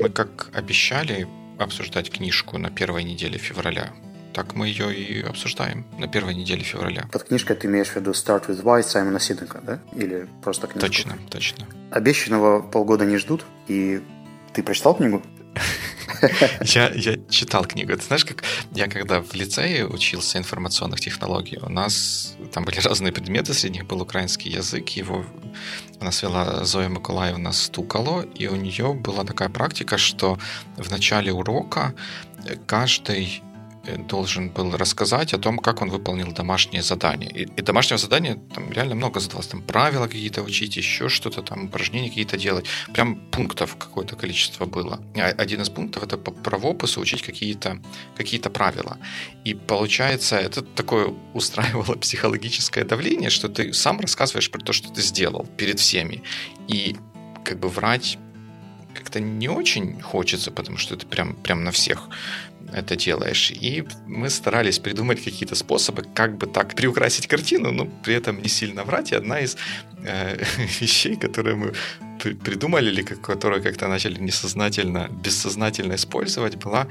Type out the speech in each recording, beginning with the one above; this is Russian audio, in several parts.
мы как обещали обсуждать книжку на первой неделе февраля, так мы ее и обсуждаем на первой неделе февраля. Под книжкой ты имеешь в виду Start with Why Саймона Сидека, да? Или просто книжку? Точно, точно. Обещанного полгода не ждут, и ты прочитал книгу? Я, я читал книгу. Ты знаешь, как я когда в лицее учился информационных технологий, у нас там были разные предметы, среди них был украинский язык, его у нас вела Зоя Миколаевна Стукало, и у нее была такая практика, что в начале урока каждый должен был рассказать о том, как он выполнил домашнее задание. И, и домашнего задания там реально много задалось. Там правила какие-то учить, еще что-то, там упражнения какие-то делать. Прям пунктов какое-то количество было. Один из пунктов это по правопису учить какие-то какие правила. И получается, это такое устраивало психологическое давление, что ты сам рассказываешь про то, что ты сделал перед всеми. И как бы врать как-то не очень хочется, потому что это прям, прям на всех это делаешь. И мы старались придумать какие-то способы, как бы так приукрасить картину, но при этом не сильно врать. И одна из э, вещей, которые мы придумали или которые как-то начали несознательно, бессознательно использовать, была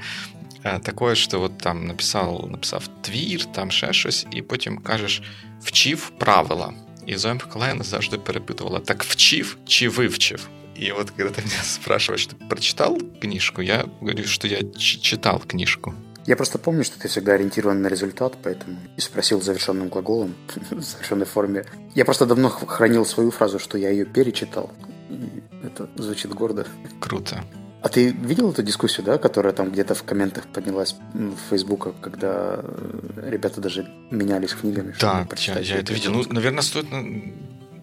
э, такое, что вот там написал, написав твір, там ще щось, і потім кажеш вчив правила. І Зоя Миколаївна завжди перепитувала: так вчив чи вивчив? И вот когда ты меня спрашиваешь, ты прочитал книжку, я говорю, что я читал книжку. Я просто помню, что ты всегда ориентирован на результат, поэтому и спросил завершенным глаголом, в завершенной форме. Я просто давно хранил свою фразу, что я ее перечитал. И это звучит гордо. Круто. А ты видел эту дискуссию, да, которая там где-то в комментах поднялась в Фейсбуке, когда э, ребята даже менялись книгами? Да, я, я это видел. Ну, наверное, стоит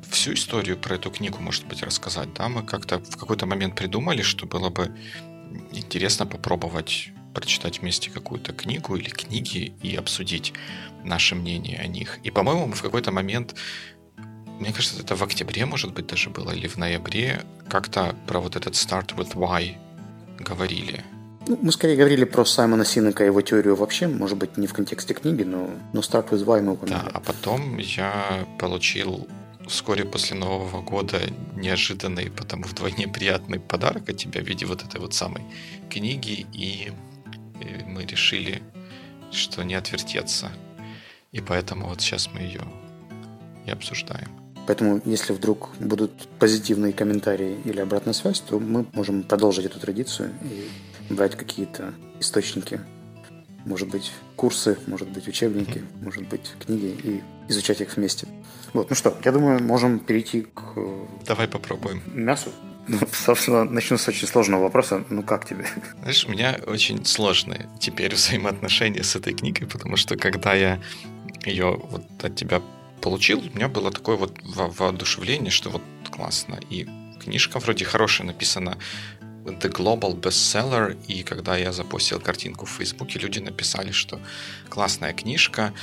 всю историю про эту книгу, может быть, рассказать. Да? Мы как-то в какой-то момент придумали, что было бы интересно попробовать прочитать вместе какую-то книгу или книги и обсудить наше мнение о них. И, по-моему, мы в какой-то момент, мне кажется, это в октябре, может быть, даже было, или в ноябре, как-то про вот этот Start with Why говорили. Ну, мы скорее говорили про Саймона Синека и его теорию вообще, может быть, не в контексте книги, но, но Start with Why мы упомянули. Да, а потом я получил вскоре после Нового года неожиданный, потому вдвойне приятный подарок от тебя в виде вот этой вот самой книги, и, и мы решили, что не отвертеться. И поэтому вот сейчас мы ее и обсуждаем. Поэтому, если вдруг будут позитивные комментарии или обратная связь, то мы можем продолжить эту традицию и брать какие-то источники может быть, курсы, может быть, учебники, может быть, книги и изучать их вместе. Вот, ну что, я думаю, можем перейти к... Э, Давай попробуем. Мясу. Ну, собственно, начну с очень сложного вопроса. Ну, как тебе? Знаешь, у меня очень сложные теперь взаимоотношения с этой книгой, потому что когда я ее вот от тебя получил, у меня было такое вот воодушевление, что вот классно. И книжка вроде хорошая, написана The Global Bestseller, и когда я запустил картинку в Фейсбуке, люди написали, что классная книжка.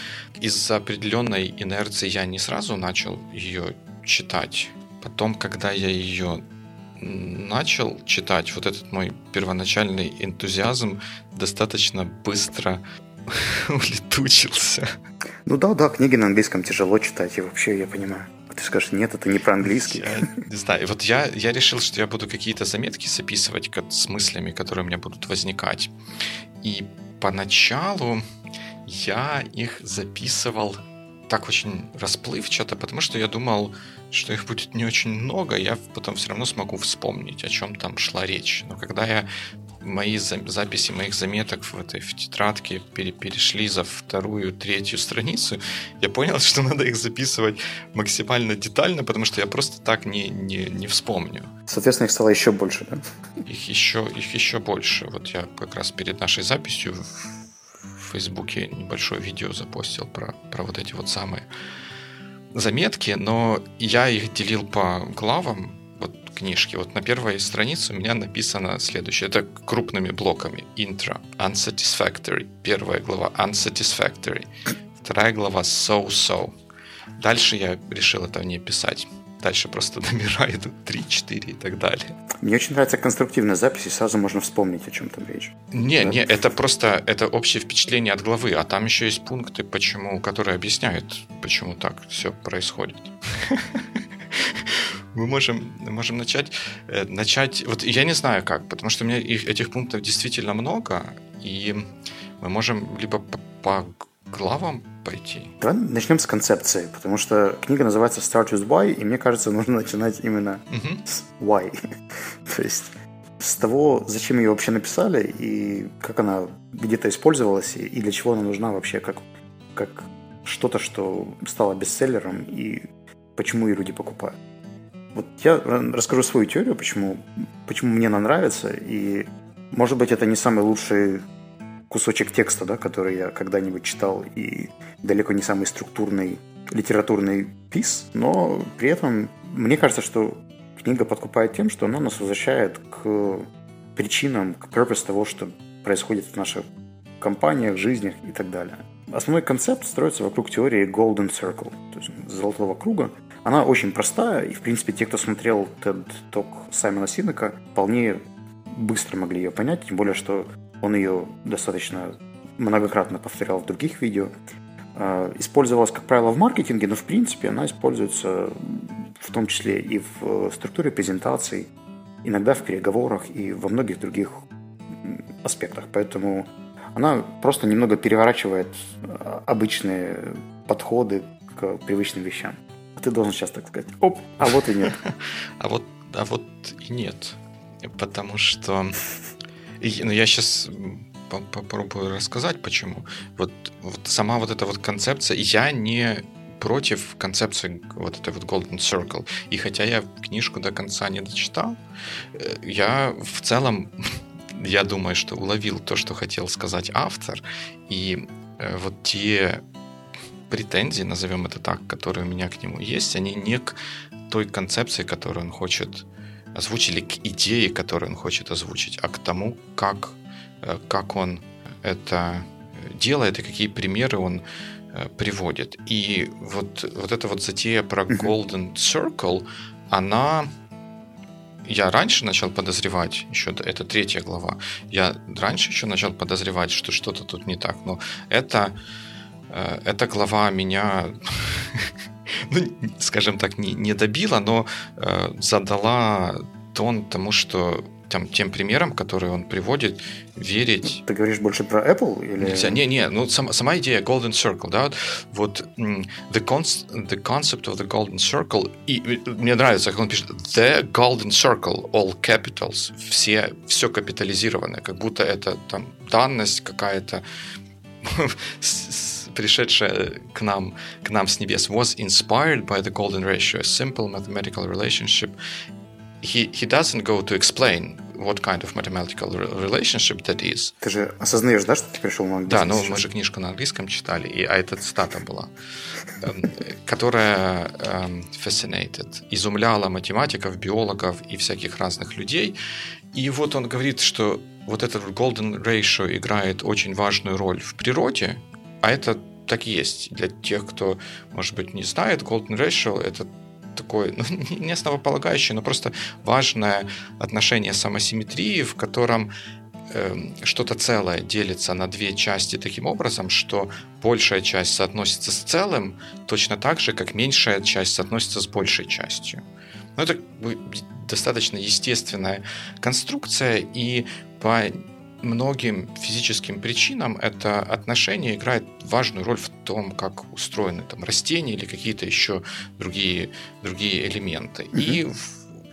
Из-за определенной инерции я не сразу начал ее читать. Потом, когда я ее начал читать, вот этот мой первоначальный энтузиазм достаточно быстро улетучился. Ну да, да, книги на английском тяжело читать, и вообще я понимаю. Ты скажешь, нет, это не про английский. Я. Вот я, я решил, что я буду какие-то заметки записывать как, с мыслями, которые у меня будут возникать. И поначалу я их записывал так очень расплывчато, потому что я думал, что их будет не очень много, я потом все равно смогу вспомнить, о чем там шла речь. Но когда я мои записи моих заметок в этой в тетрадке пере, перешли за вторую, третью страницу, я понял, что надо их записывать максимально детально, потому что я просто так не, не, не вспомню. Соответственно, их стало еще больше, да? Их еще, их еще больше. Вот я как раз перед нашей записью в Фейсбуке небольшое видео запостил про, про вот эти вот самые заметки, но я их делил по главам, книжки. Вот на первой странице у меня написано следующее. Это крупными блоками. Intro. Unsatisfactory. Первая глава. Unsatisfactory. Вторая глава. So-so. Дальше я решил это не писать. Дальше просто номера идут 3, 4 и так далее. Мне очень нравится конструктивная запись, и сразу можно вспомнить, о чем там речь. Не, да? не, это просто это общее впечатление от главы, а там еще есть пункты, почему, которые объясняют, почему так все происходит. мы можем, можем начать, э, начать, вот я не знаю как, потому что у меня их, этих пунктов действительно много, и мы можем либо по, по главам пойти. Давай начнем с концепции, потому что книга называется Start with Why, и мне кажется, нужно начинать именно угу. с Why. То есть с того, зачем ее вообще написали, и как она где-то использовалась, и для чего она нужна вообще, как, как что-то, что стало бестселлером, и почему ее люди покупают. Вот я расскажу свою теорию, почему, почему мне она нравится, и может быть это не самый лучший кусочек текста, да, который я когда-нибудь читал, и далеко не самый структурный литературный пис, но при этом мне кажется, что книга подкупает тем, что она нас возвращает к причинам, к purpose того, что происходит в наших компаниях, жизнях и так далее. Основной концепт строится вокруг теории Golden Circle, то есть золотого круга. Она очень простая, и, в принципе, те, кто смотрел TED Talk Саймона Синека, вполне быстро могли ее понять, тем более, что он ее достаточно многократно повторял в других видео. А, использовалась, как правило, в маркетинге, но в принципе она используется в том числе и в э, структуре презентаций, иногда в переговорах и во многих других аспектах. Поэтому она просто немного переворачивает э, обычные подходы к привычным вещам. А ты должен сейчас так сказать, оп, а вот и нет. А вот, а вот и нет. Потому что ну, я сейчас попробую рассказать, почему. Вот, вот сама вот эта вот концепция, я не против концепции вот этой вот Golden Circle. И хотя я книжку до конца не дочитал, э, я в целом, я думаю, что уловил то, что хотел сказать автор. И э, вот те претензии, назовем это так, которые у меня к нему есть, они не к той концепции, которую он хочет озвучить, или к идее, которую он хочет озвучить, а к тому, как Э, как он это делает и какие примеры он э, приводит. И вот, вот эта вот затея про Golden Circle, она... Я раньше начал подозревать, еще это третья глава, я раньше еще начал подозревать, что что-то тут не так, но это, эта глава меня, ну, скажем так, не, не добила, но задала тон тому, что там, тем примерам, которые он приводит, верить. Ты говоришь больше про Apple? Или... Нельзя. Не, не, ну сам, сама идея Golden Circle, да, вот the, con- the concept of the Golden Circle, и мне нравится, как он пишет, the Golden Circle, all capitals, все, все капитализированное, как будто это там данность какая-то, пришедшая к нам, к нам с небес, was inspired by the golden ratio, a simple mathematical relationship. He, he doesn't go to explain what kind of mathematical relationship that is. Ты же осознаешь, да, что ты пришел на английский? Да, ну мы же книжку на английском читали, и, а это цитата была, эм, которая эм, fascinated, изумляла математиков, биологов и всяких разных людей. И вот он говорит, что вот этот golden ratio играет очень важную роль в природе, а это так и есть. Для тех, кто, может быть, не знает, golden ratio — это такое, ну, не основополагающее, но просто важное отношение самосимметрии, в котором э, что-то целое делится на две части таким образом, что большая часть соотносится с целым точно так же, как меньшая часть соотносится с большей частью. Ну, это достаточно естественная конструкция, и по многим физическим причинам это отношение играет важную роль в том, как устроены там растения или какие-то еще другие, другие элементы. Mm-hmm.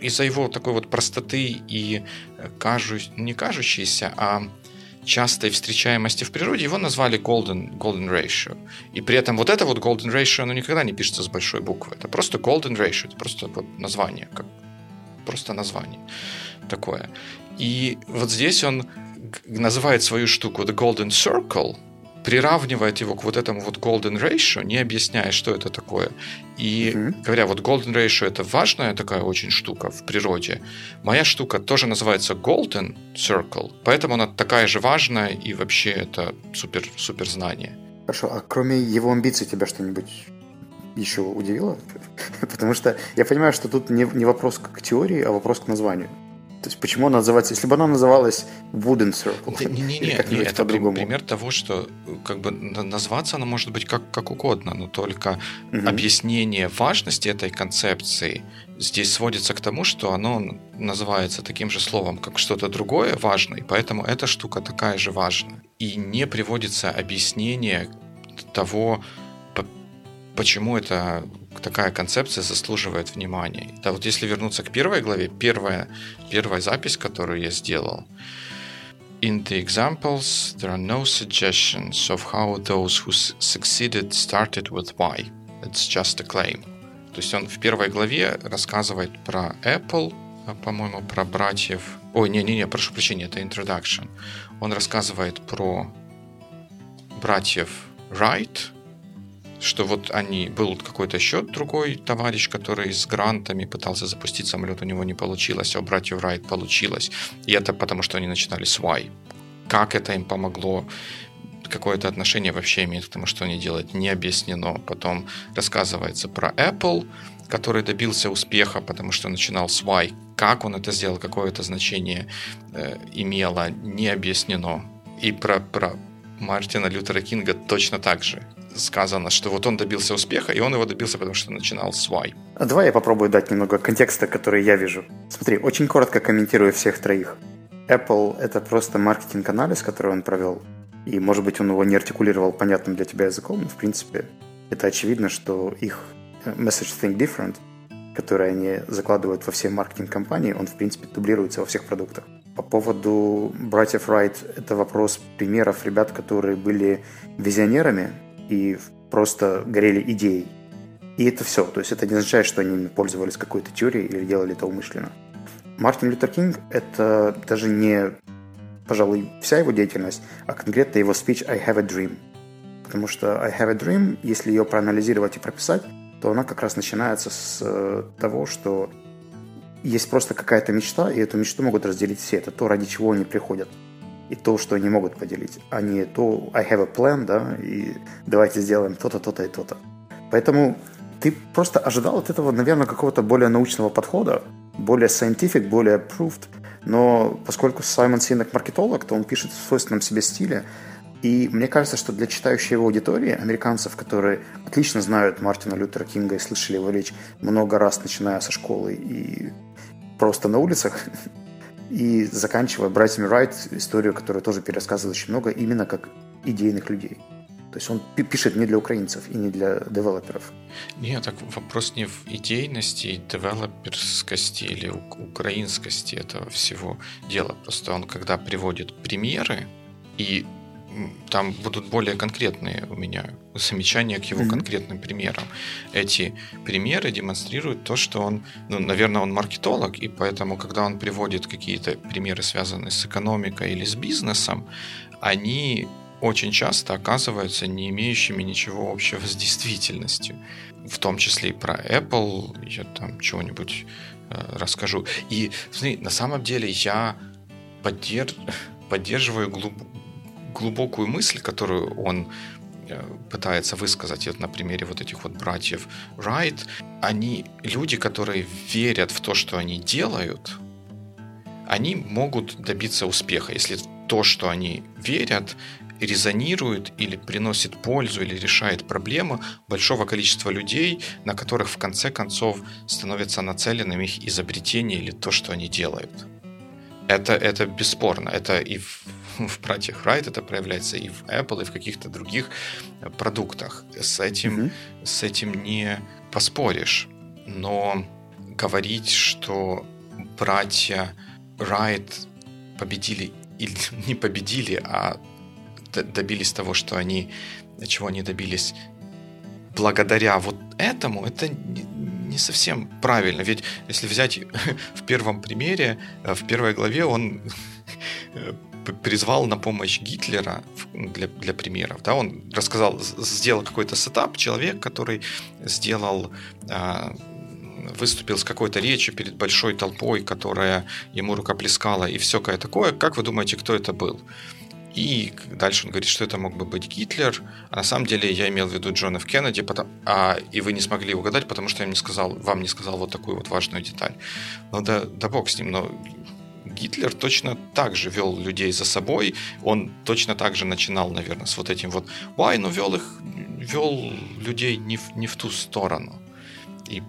И из-за его такой вот простоты и э, кажу, не кажущейся, а частой встречаемости в природе, его назвали golden, golden ratio. И при этом вот это вот golden ratio, оно никогда не пишется с большой буквы. Это просто golden ratio, это просто вот название, как просто название такое. И вот здесь он называет свою штуку The Golden Circle, приравнивает его к вот этому вот Golden Ratio, не объясняя, что это такое. И mm-hmm. говоря, вот Golden Ratio это важная такая очень штука в природе. Моя штука тоже называется Golden Circle, поэтому она такая же важная и вообще это супер, супер знание. Хорошо, а кроме его амбиций тебя что-нибудь еще удивило? Потому что я понимаю, что тут не, не вопрос к теории, а вопрос к названию. То есть почему она называется, если бы она называлась Wooden Circle? Не-не-не, не, это пример того, что как бы назваться она может быть как, как угодно, но только угу. объяснение важности этой концепции здесь сводится к тому, что оно называется таким же словом, как что-то другое важное, и поэтому эта штука такая же важная. И не приводится объяснение того, почему это такая концепция заслуживает внимания. Да, вот если вернуться к первой главе, первая, первая запись, которую я сделал, In the examples, there are no suggestions of how those who succeeded started with why. It's just a claim. То есть он в первой главе рассказывает про Apple, а, по-моему, про братьев... Ой, не-не-не, прошу прощения, это introduction. Он рассказывает про братьев Wright, что вот они, был какой-то счет другой товарищ, который с грантами пытался запустить самолет, у него не получилось, а у братьев Райт получилось. И это потому, что они начинали с Y. Как это им помогло, какое-то отношение вообще имеет к тому, что они делают, не объяснено. Потом рассказывается про Apple, который добился успеха, потому что начинал с Y. Как он это сделал, какое это значение э, имело, не объяснено. И про, про Мартина Лютера Кинга точно так же сказано, что вот он добился успеха, и он его добился, потому что начинал с Y. А давай я попробую дать немного контекста, который я вижу. Смотри, очень коротко комментирую всех троих. Apple — это просто маркетинг-анализ, который он провел, и, может быть, он его не артикулировал понятным для тебя языком, но, в принципе, это очевидно, что их э, message think different, который они закладывают во все маркетинг-компании, он, в принципе, дублируется во всех продуктах. По поводу братьев Райт, это вопрос примеров ребят, которые были визионерами, и просто горели идеей. И это все. То есть это не означает, что они пользовались какой-то теорией или делали это умышленно. Мартин Лютер Кинг – это даже не, пожалуй, вся его деятельность, а конкретно его спич «I have a dream». Потому что «I have a dream», если ее проанализировать и прописать, то она как раз начинается с э, того, что есть просто какая-то мечта, и эту мечту могут разделить все. Это то, ради чего они приходят и то, что они могут поделить, а не то I have a plan, да, и давайте сделаем то-то, то-то и то-то. Поэтому ты просто ожидал от этого, наверное, какого-то более научного подхода, более scientific, более proved, но поскольку Саймон Синек маркетолог, то он пишет в свойственном себе стиле, и мне кажется, что для читающей его аудитории, американцев, которые отлично знают Мартина Лютера Кинга и слышали его речь много раз, начиная со школы и просто на улицах, и заканчивая братьями Райт, историю, которую тоже пересказывает очень много, именно как идейных людей. То есть он пишет не для украинцев и не для девелоперов. Нет, так вопрос не в идейности, девелоперскости или украинскости этого всего дела. Просто он, когда приводит примеры, и там будут более конкретные у меня замечания к его mm-hmm. конкретным примерам. Эти примеры демонстрируют то, что он, ну, наверное, он маркетолог, и поэтому, когда он приводит какие-то примеры, связанные с экономикой или с бизнесом, они очень часто оказываются не имеющими ничего общего с действительностью. В том числе и про Apple, я там чего-нибудь э, расскажу. И, смотри, на самом деле я поддерж... поддерживаю глуб глубокую мысль, которую он э, пытается высказать вот на примере вот этих вот братьев Райт, они люди, которые верят в то, что они делают, они могут добиться успеха, если то, что они верят, резонирует или приносит пользу или решает проблему большого количества людей, на которых в конце концов становятся нацеленным их изобретение или то, что они делают. Это, это бесспорно. Это и в в братьях Райт это проявляется и в Apple, и в каких-то других э, продуктах. С этим, mm-hmm. с этим не поспоришь. Но говорить, что братья Райт победили или не победили, а добились того, что они, чего они добились благодаря вот этому, это не совсем правильно. Ведь если взять в первом примере, э, в первой главе он э, призвал на помощь Гитлера для, для примеров. Да, он рассказал, сделал какой-то сетап, человек, который сделал а, выступил с какой-то речью перед большой толпой, которая ему рукоплескала и всякое такое. Как вы думаете, кто это был? И дальше он говорит, что это мог бы быть Гитлер, а на самом деле я имел в виду Джона Ф. Кеннеди, потому, а, и вы не смогли угадать, потому что я не сказал, вам не сказал вот такую вот важную деталь. Ну да, да бог с ним, но Гитлер точно так же вел людей за собой, он точно так же начинал, наверное, с вот этим вот «why», но вел их, вел людей не в, не в ту сторону. И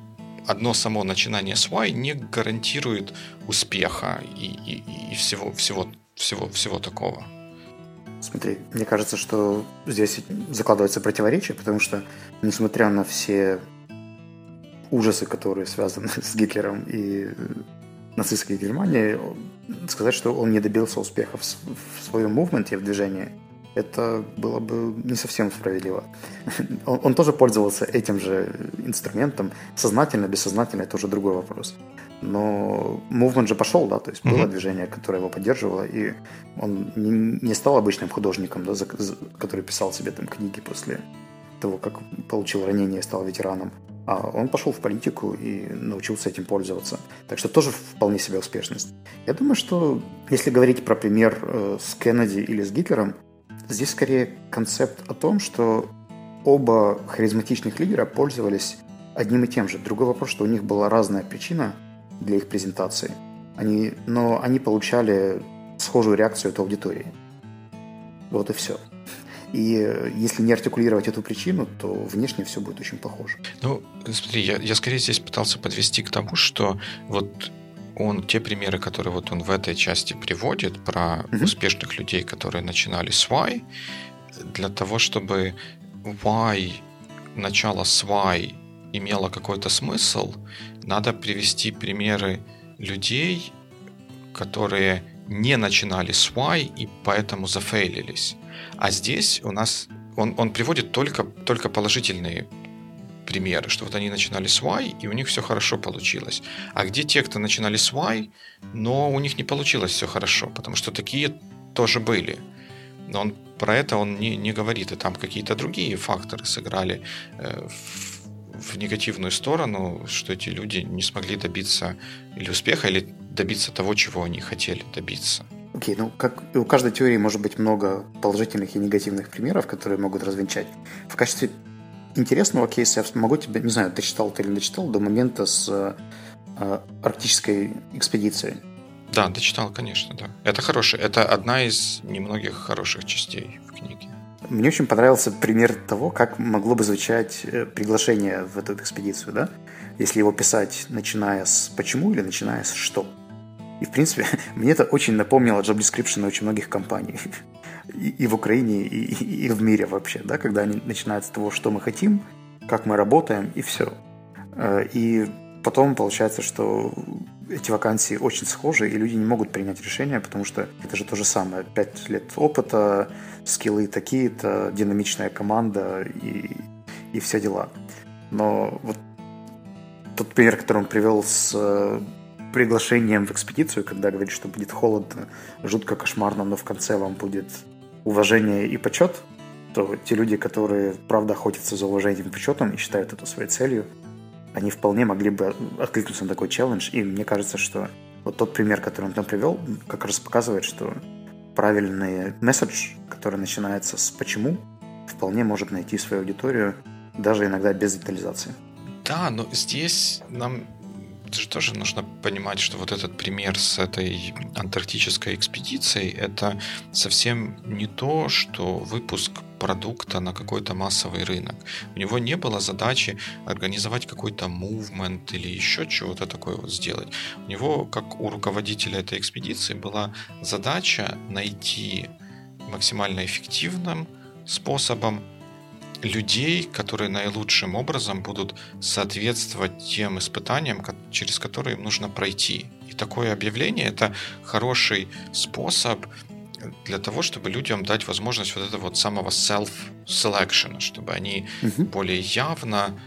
одно само начинание с why не гарантирует успеха и, и, и всего, всего, всего, всего такого. Смотри, мне кажется, что здесь закладывается противоречие, потому что, несмотря на все ужасы, которые связаны с Гитлером и нацистской Германии, сказать, что он не добился успеха в, своем мувменте, в движении, это было бы не совсем справедливо. Он, он тоже пользовался этим же инструментом, сознательно, бессознательно, это уже другой вопрос. Но мувмент же пошел, да, то есть было mm-hmm. движение, которое его поддерживало, и он не, не стал обычным художником, да, за, за, который писал себе там книги после того, как получил ранение и стал ветераном. А он пошел в политику и научился этим пользоваться. Так что тоже вполне себе успешность. Я думаю, что если говорить про пример э, с Кеннеди или с Гитлером, здесь скорее концепт о том, что оба харизматичных лидера пользовались одним и тем же. Другой вопрос, что у них была разная причина для их презентации. Они, но они получали схожую реакцию от аудитории. Вот и все. И э, если не артикулировать эту причину, то внешне все будет очень похоже. Ну, смотри, я, я скорее здесь пытался подвести к тому, что вот он те примеры, которые вот он в этой части приводит про mm-hmm. успешных людей, которые начинали с Y, для того, чтобы Y, начало с Y имело какой-то смысл, надо привести примеры людей, которые не начинали с Y и поэтому зафейлились. А здесь у нас он, он приводит только, только положительные примеры, что вот они начинали с Y, и у них все хорошо получилось. А где те, кто начинали с Y, но у них не получилось все хорошо, потому что такие тоже были. Но он про это он не, не говорит, и там какие-то другие факторы сыграли э, в, в негативную сторону, что эти люди не смогли добиться или успеха, или добиться того, чего они хотели добиться. Окей, okay, ну как у каждой теории может быть много положительных и негативных примеров, которые могут развенчать. В качестве интересного кейса я могу тебе, не знаю, дочитал ты или не дочитал, до момента с э, арктической экспедицией. Да, дочитал, конечно, да. Это хороший, это одна из немногих хороших частей в книге. Мне очень понравился пример того, как могло бы звучать э, приглашение в эту экспедицию, да? Если его писать, начиная с «почему» или начиная с «что». И, в принципе, мне это очень напомнило job description очень многих компаний. И, и в Украине, и, и в мире вообще, да, когда они начинают с того, что мы хотим, как мы работаем, и все. Э, и потом получается, что эти вакансии очень схожи, и люди не могут принять решение, потому что это же то же самое. Пять лет опыта, скиллы такие-то, динамичная команда и, и все дела. Но вот тот пример, который он привел с приглашением в экспедицию, когда говорит, что будет холодно, жутко кошмарно, но в конце вам будет уважение и почет, то те люди, которые правда охотятся за уважением и почетом и считают это своей целью, они вполне могли бы откликнуться на такой челлендж. И мне кажется, что вот тот пример, который он там привел, как раз показывает, что правильный месседж, который начинается с «почему», вполне может найти свою аудиторию, даже иногда без детализации. Да, но здесь нам же тоже нужно понимать, что вот этот пример с этой антарктической экспедицией это совсем не то, что выпуск продукта на какой-то массовый рынок. У него не было задачи организовать какой-то мувмент или еще чего-то такое вот сделать. У него, как у руководителя этой экспедиции, была задача найти максимально эффективным способом людей, которые наилучшим образом будут соответствовать тем испытаниям, через которые им нужно пройти. И такое объявление это хороший способ для того, чтобы людям дать возможность вот этого вот самого self-selection, чтобы они угу. более явно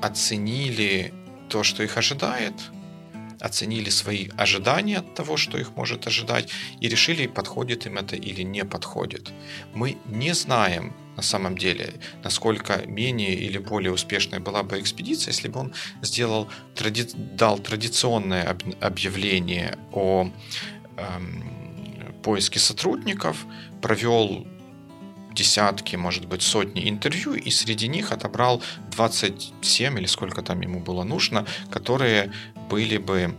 оценили то, что их ожидает, оценили свои ожидания от того, что их может ожидать, и решили, подходит им это или не подходит. Мы не знаем на самом деле, насколько менее или более успешной была бы экспедиция, если бы он сделал, тради, дал традиционное объявление о эм, поиске сотрудников, провел десятки, может быть, сотни интервью, и среди них отобрал 27 или сколько там ему было нужно, которые были бы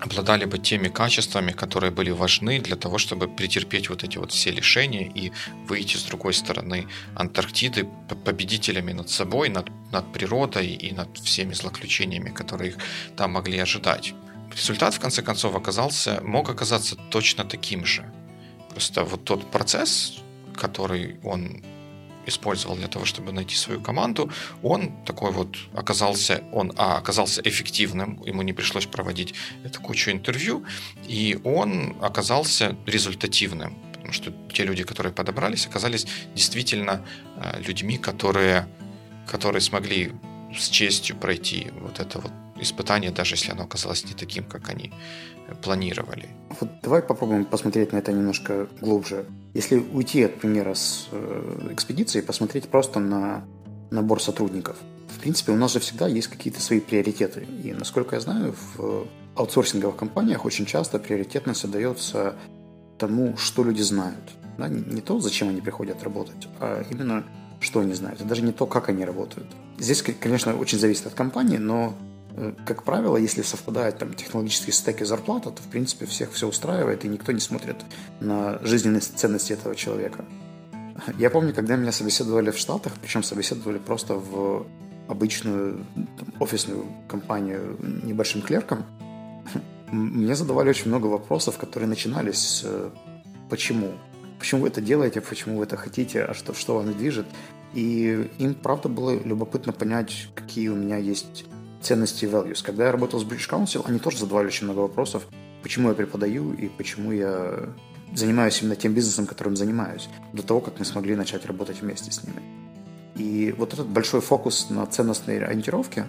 обладали бы теми качествами, которые были важны для того, чтобы претерпеть вот эти вот все лишения и выйти с другой стороны Антарктиды победителями над собой, над, над природой и над всеми злоключениями, которые их там могли ожидать. Результат, в конце концов, оказался, мог оказаться точно таким же. Просто вот тот процесс, который он использовал для того, чтобы найти свою команду, он такой вот оказался, он а, оказался эффективным, ему не пришлось проводить эту кучу интервью, и он оказался результативным, потому что те люди, которые подобрались, оказались действительно э, людьми, которые, которые смогли с честью пройти вот это вот испытание, даже если оно оказалось не таким, как они планировали. Вот давай попробуем посмотреть на это немножко глубже. Если уйти от примера с э, экспедицией, посмотреть просто на набор сотрудников. В принципе, у нас же всегда есть какие-то свои приоритеты. И, насколько я знаю, в аутсорсинговых компаниях очень часто приоритетность отдается тому, что люди знают. Да? Не то, зачем они приходят работать, а именно, что они знают. И даже не то, как они работают. Здесь, конечно, очень зависит от компании, но как правило, если совпадают там технологические стеки зарплаты, то, в принципе, всех все устраивает, и никто не смотрит на жизненные ценности этого человека. Я помню, когда меня собеседовали в Штатах, причем собеседовали просто в обычную там, офисную компанию небольшим клерком, мне задавали очень много вопросов, которые начинались с э, «почему?». Почему вы это делаете, почему вы это хотите, а что, что вами движет? И им, правда, было любопытно понять, какие у меня есть ценности и values. Когда я работал с British Council, они тоже задавали очень много вопросов, почему я преподаю и почему я занимаюсь именно тем бизнесом, которым занимаюсь, до того, как мы смогли начать работать вместе с ними. И вот этот большой фокус на ценностные ориентировки,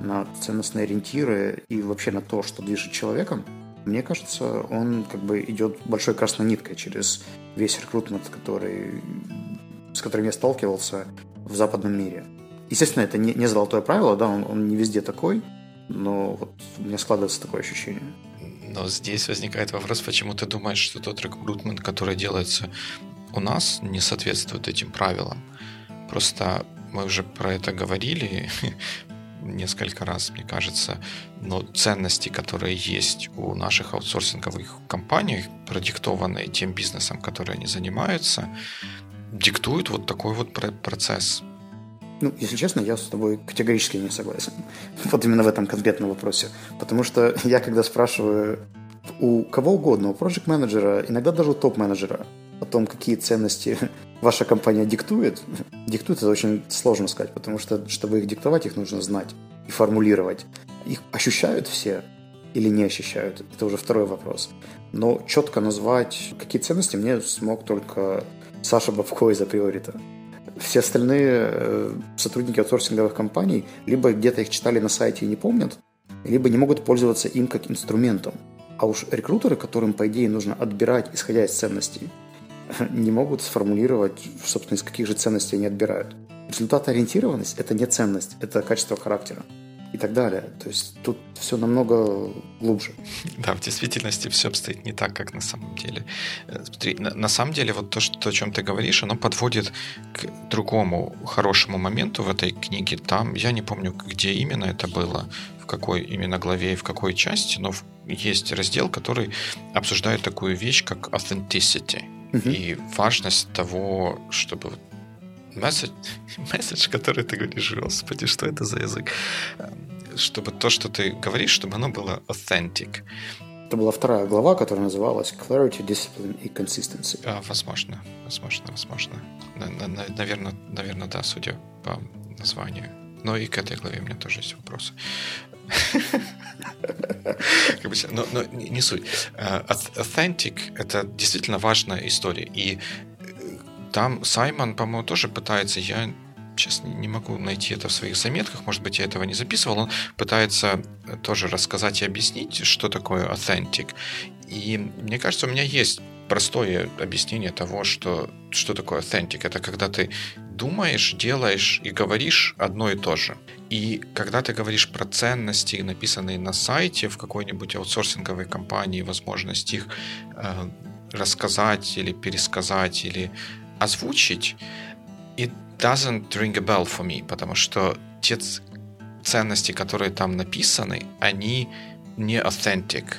на ценностные ориентиры и вообще на то, что движет человеком, мне кажется, он как бы идет большой красной ниткой через весь рекрутмент, который, с которым я сталкивался в западном мире. Естественно, это не, не золотое правило, да, он, он не везде такой, но вот у меня складывается такое ощущение. Но здесь возникает вопрос, почему ты думаешь, что тот рекрутмент, который делается у нас, не соответствует этим правилам. Просто мы уже про это говорили несколько раз, мне кажется, но ценности, которые есть у наших аутсорсинговых компаний, продиктованные тем бизнесом, который они занимаются, диктуют вот такой вот процесс. Ну, если честно, я с тобой категорически не согласен. Вот именно в этом конкретном вопросе. Потому что я, когда спрашиваю у кого угодно, у проект менеджера иногда даже у топ-менеджера, о том, какие ценности ваша компания диктует, диктует это очень сложно сказать, потому что, чтобы их диктовать, их нужно знать и формулировать. Их ощущают все или не ощущают, это уже второй вопрос. Но четко назвать, какие ценности мне смог только Саша Бабко из Априорита все остальные э, сотрудники аутсорсинговых компаний либо где-то их читали на сайте и не помнят, либо не могут пользоваться им как инструментом. А уж рекрутеры, которым, по идее, нужно отбирать, исходя из ценностей, не могут сформулировать, собственно, из каких же ценностей они отбирают. Результатоориентированность – это не ценность, это качество характера и так далее. То есть тут все намного глубже. Да, в действительности все обстоит не так, как на самом деле. Э, смотри, на, на самом деле вот то, что, о чем ты говоришь, оно подводит к другому хорошему моменту в этой книге. Там, я не помню, где именно это было, в какой именно главе и в какой части, но есть раздел, который обсуждает такую вещь, как authenticity. Угу. И важность того, чтобы месседж, месседж, который ты говоришь, господи, что это за язык? Чтобы то, что ты говоришь, чтобы оно было authentic. Это была вторая глава, которая называлась Clarity, Discipline и Consistency. А, возможно, возможно, возможно. Наверное, наверное, да, судя по названию. Но и к этой главе у меня тоже есть вопросы. но, не суть. А, authentic — это действительно важная история. И там Саймон, по-моему, тоже пытается, я сейчас не могу найти это в своих заметках, может быть, я этого не записывал, он пытается тоже рассказать и объяснить, что такое authentic. И мне кажется, у меня есть простое объяснение того, что, что такое authentic. Это когда ты думаешь, делаешь и говоришь одно и то же. И когда ты говоришь про ценности, написанные на сайте в какой-нибудь аутсорсинговой компании, возможность их э, рассказать или пересказать, или озвучить, it doesn't ring a bell for me, потому что те ценности, которые там написаны, они не authentic.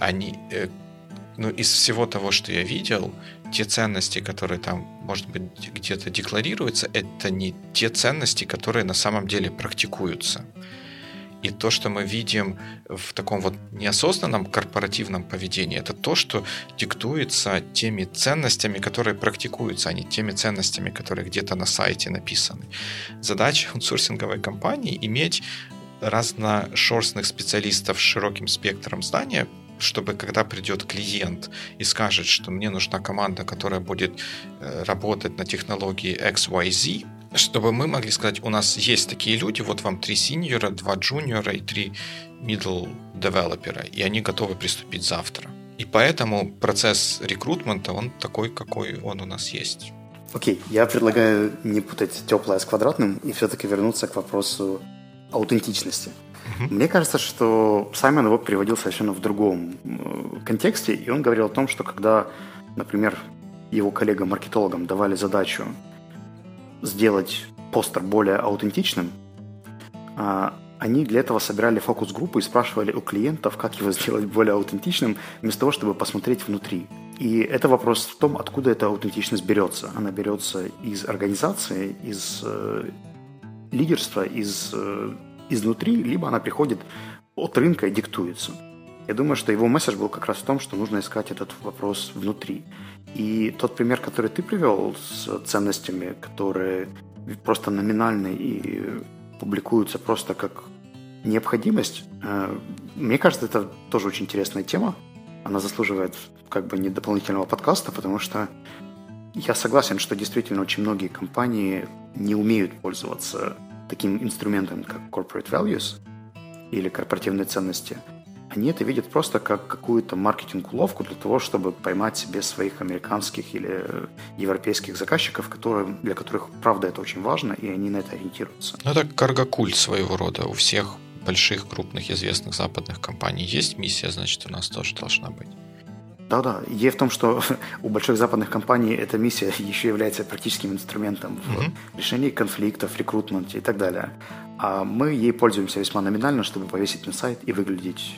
Они, э, ну, из всего того, что я видел, те ценности, которые там, может быть, где-то декларируются, это не те ценности, которые на самом деле практикуются. И то, что мы видим в таком вот неосознанном корпоративном поведении, это то, что диктуется теми ценностями, которые практикуются, а не теми ценностями, которые где-то на сайте написаны. Задача аутсорсинговой компании — иметь разношерстных специалистов с широким спектром знания, чтобы когда придет клиент и скажет, что мне нужна команда, которая будет э, работать на технологии XYZ, чтобы мы могли сказать, у нас есть такие люди, вот вам три синьора, два джуниора и три middle девелопера, и они готовы приступить завтра. И поэтому процесс рекрутмента, он такой, какой он у нас есть. Окей, okay, я предлагаю не путать теплое с квадратным и все-таки вернуться к вопросу аутентичности. Uh-huh. Мне кажется, что Саймон его приводил совершенно в другом э, контексте, и он говорил о том, что когда, например, его коллегам-маркетологам давали задачу сделать постер более аутентичным, а, они для этого собирали фокус-группы и спрашивали у клиентов, как его сделать более аутентичным, вместо того, чтобы посмотреть внутри. И это вопрос в том, откуда эта аутентичность берется. Она берется из организации, из э, лидерства, из, э, изнутри, либо она приходит от рынка и диктуется. Я думаю, что его месседж был как раз в том, что нужно искать этот вопрос внутри. И тот пример, который ты привел с ценностями, которые просто номинальны и публикуются просто как необходимость, э, мне кажется, это тоже очень интересная тема. Она заслуживает как бы не дополнительного подкаста, потому что я согласен, что действительно очень многие компании не умеют пользоваться таким инструментом, как corporate values или корпоративные ценности – они это видят просто как какую-то маркетинг-уловку для того, чтобы поймать себе своих американских или европейских заказчиков, которые, для которых, правда, это очень важно, и они на это ориентируются. Ну, это каргокульт своего рода. У всех больших, крупных, известных западных компаний есть миссия, значит, у нас тоже должна быть. Да-да. Идея в том, что у больших западных компаний эта миссия еще является практическим инструментом в mm-hmm. решении конфликтов, рекрутменте и так далее. А мы ей пользуемся весьма номинально, чтобы повесить на сайт и выглядеть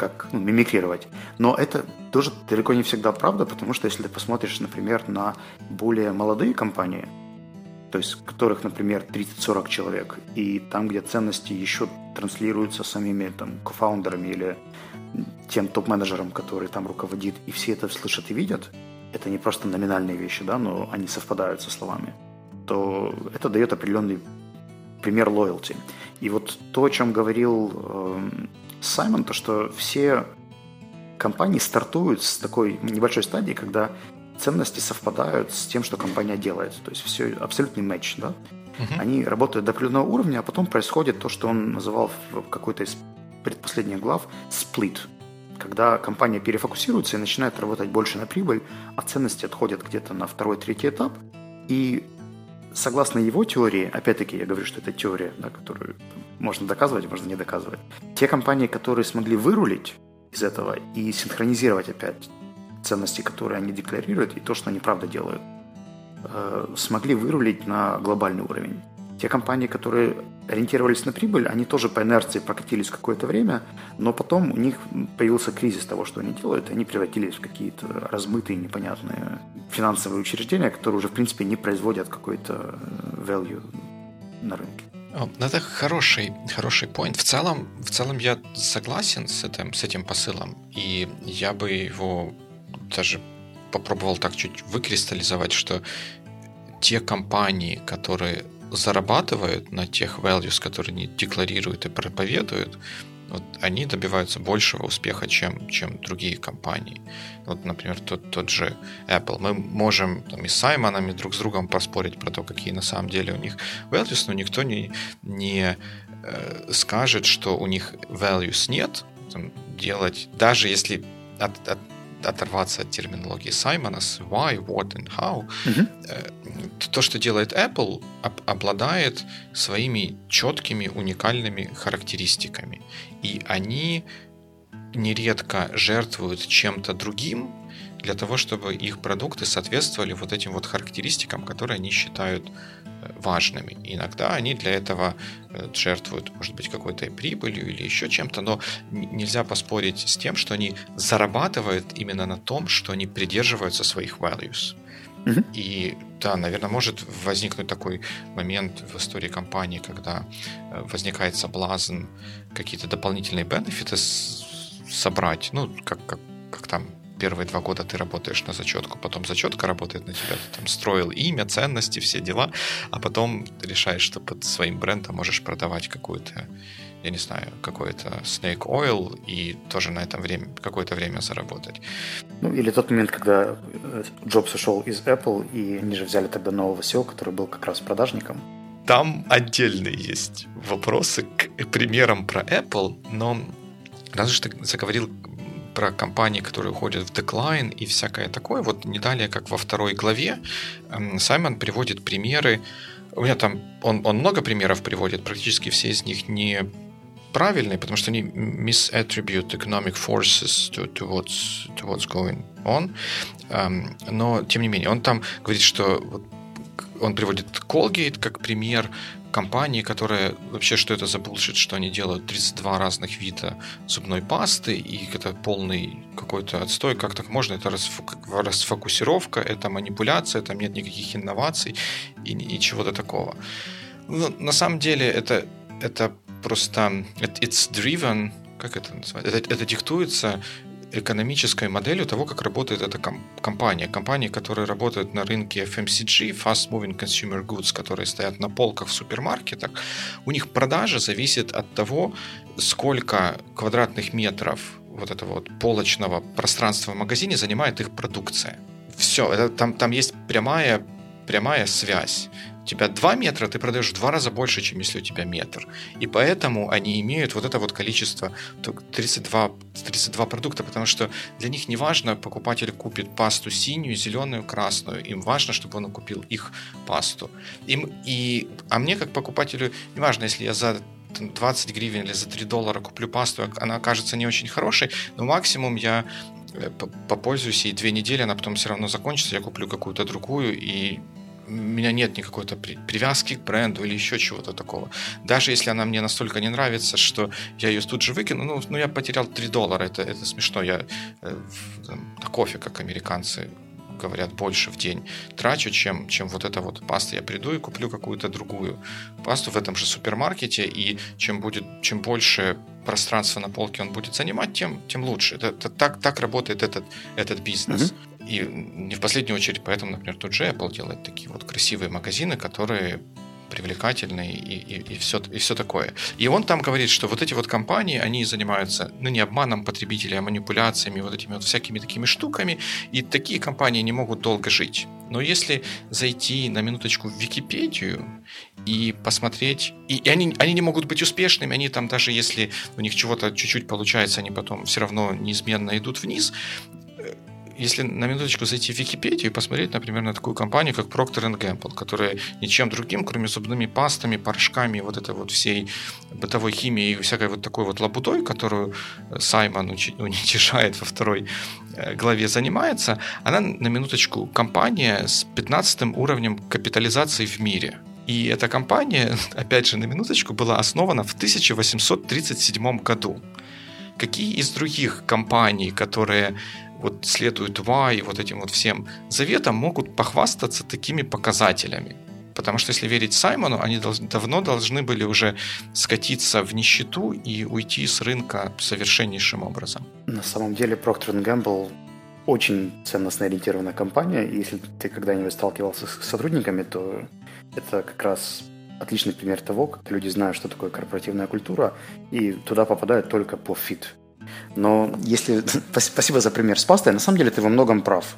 как ну, мимикрировать. Но это тоже далеко не всегда правда, потому что если ты посмотришь, например, на более молодые компании, то есть которых, например, 30-40 человек, и там, где ценности еще транслируются самими там кофаундерами или тем топ-менеджером, который там руководит, и все это слышат и видят, это не просто номинальные вещи, да, но они совпадают со словами, то это дает определенный пример лоялти. И вот то, о чем говорил э, Саймон, то что все компании стартуют с такой небольшой стадии, когда ценности совпадают с тем, что компания делает. То есть все абсолютный матч, да? Uh-huh. Они работают до определенного уровня, а потом происходит то, что он называл в какой-то из предпоследних глав сплит, когда компания перефокусируется и начинает работать больше на прибыль, а ценности отходят где-то на второй, третий этап, и согласно его теории, опять-таки я говорю, что это теория, да, которую можно доказывать, можно не доказывать. Те компании, которые смогли вырулить из этого и синхронизировать опять ценности, которые они декларируют, и то, что они правда делают, э, смогли вырулить на глобальный уровень. Те компании, которые ориентировались на прибыль, они тоже по инерции прокатились какое-то время, но потом у них появился кризис того, что они делают, и они превратились в какие-то размытые, непонятные финансовые учреждения, которые уже, в принципе, не производят какой-то э, value на рынке. Ну, это хороший, хороший point. В целом, в целом я согласен с этим, с этим посылом, и я бы его даже попробовал так чуть выкристаллизовать, что те компании, которые зарабатывают на тех values, которые они декларируют и проповедуют, вот они добиваются большего успеха, чем, чем другие компании. Вот, например, тот, тот же Apple. Мы можем там, и с Саймонами друг с другом поспорить про то, какие на самом деле у них values, но никто не, не э, скажет, что у них values нет. Там, делать, даже если от, от оторваться от терминологии Саймона с why, what and how, угу. то, что делает Apple, обладает своими четкими, уникальными характеристиками. И они нередко жертвуют чем-то другим, для того, чтобы их продукты соответствовали вот этим вот характеристикам, которые они считают важными. иногда они для этого э, жертвуют, может быть, какой-то прибылью или еще чем-то, но нельзя поспорить с тем, что они зарабатывают именно на том, что они придерживаются своих values. И да, наверное, может возникнуть такой момент в истории компании, когда э, возникает соблазн какие-то дополнительные бенефиты собрать, ну, как, как, как там первые два года ты работаешь на зачетку, потом зачетка работает на тебя, ты там строил имя, ценности, все дела, а потом решаешь, что под своим брендом можешь продавать какую-то я не знаю, какой-то Snake Oil и тоже на этом время, какое-то время заработать. Ну, или тот момент, когда э, Джобс ушел из Apple, и они же взяли тогда нового SEO, который был как раз продажником. Там отдельные есть вопросы к примерам про Apple, но раз уж ты заговорил про компании, которые уходят в деклайн и всякое такое, вот не далее, как во второй главе, эм, Саймон приводит примеры, у меня там, он, он много примеров приводит, практически все из них не правильные, потому что они misattribute economic forces to, to, what's, to what's going on. Um, но, тем не менее, он там говорит, что он приводит Colgate как пример компании, которая вообще, что это за булшит, что они делают 32 разных вида зубной пасты, и это полный какой-то отстой, как так можно, это расфокусировка, это манипуляция, там нет никаких инноваций и, и чего-то такого. Ну, на самом деле это, это просто it's driven, как это называется, это, это диктуется экономической моделью того, как работает эта компания. Компании, которые работают на рынке FMCG, Fast Moving Consumer Goods, которые стоят на полках в супермаркетах, у них продажа зависит от того, сколько квадратных метров вот этого вот полочного пространства в магазине занимает их продукция. Все, это, там, там есть прямая, прямая связь тебя 2 метра, ты продаешь в два раза больше, чем если у тебя метр. И поэтому они имеют вот это вот количество 32, 32 продукта, потому что для них не важно, покупатель купит пасту синюю, зеленую, красную. Им важно, чтобы он купил их пасту. Им, и, а мне, как покупателю, не важно, если я за 20 гривен или за 3 доллара куплю пасту, она окажется не очень хорошей, но максимум я э, попользуюсь, и две недели она потом все равно закончится, я куплю какую-то другую, и меня нет никакой то привязки к бренду или еще чего-то такого. Даже если она мне настолько не нравится, что я ее тут же выкину, ну, ну я потерял 3 доллара, это, это смешно. Я э, на кофе, как американцы говорят, больше в день трачу, чем, чем вот эта вот паста. Я приду и куплю какую-то другую пасту в этом же супермаркете, и чем, будет, чем больше пространства на полке он будет занимать, тем, тем лучше. Это, это, так, так работает этот, этот бизнес. Mm-hmm. И не в последнюю очередь поэтому, например, тот же Apple делает такие вот красивые магазины, которые привлекательные и, и, и, все, и все такое. И он там говорит, что вот эти вот компании, они занимаются, ну, не обманом потребителей, а манипуляциями, вот этими вот всякими такими штуками, и такие компании не могут долго жить. Но если зайти на минуточку в Википедию и посмотреть, и, и они, они не могут быть успешными, они там даже если у них чего-то чуть-чуть получается, они потом все равно неизменно идут вниз, если на минуточку зайти в Википедию и посмотреть, например, на такую компанию, как Procter Gamble, которая ничем другим, кроме зубными пастами, порошками, вот этой вот всей бытовой химией и всякой вот такой вот лабудой, которую Саймон уничижает во второй э, главе занимается, она на минуточку компания с 15 уровнем капитализации в мире. И эта компания, опять же, на минуточку, была основана в 1837 году. Какие из других компаний, которые вот следуют Y и вот этим вот всем заветам, могут похвастаться такими показателями. Потому что, если верить Саймону, они должны, давно должны были уже скатиться в нищету и уйти с рынка совершеннейшим образом. На самом деле Procter Gamble очень ценностно ориентированная компания, и если ты когда-нибудь сталкивался с сотрудниками, то это как раз отличный пример того, как люди знают, что такое корпоративная культура, и туда попадают только по фит. Но если... Спасибо за пример с пастой. На самом деле ты во многом прав.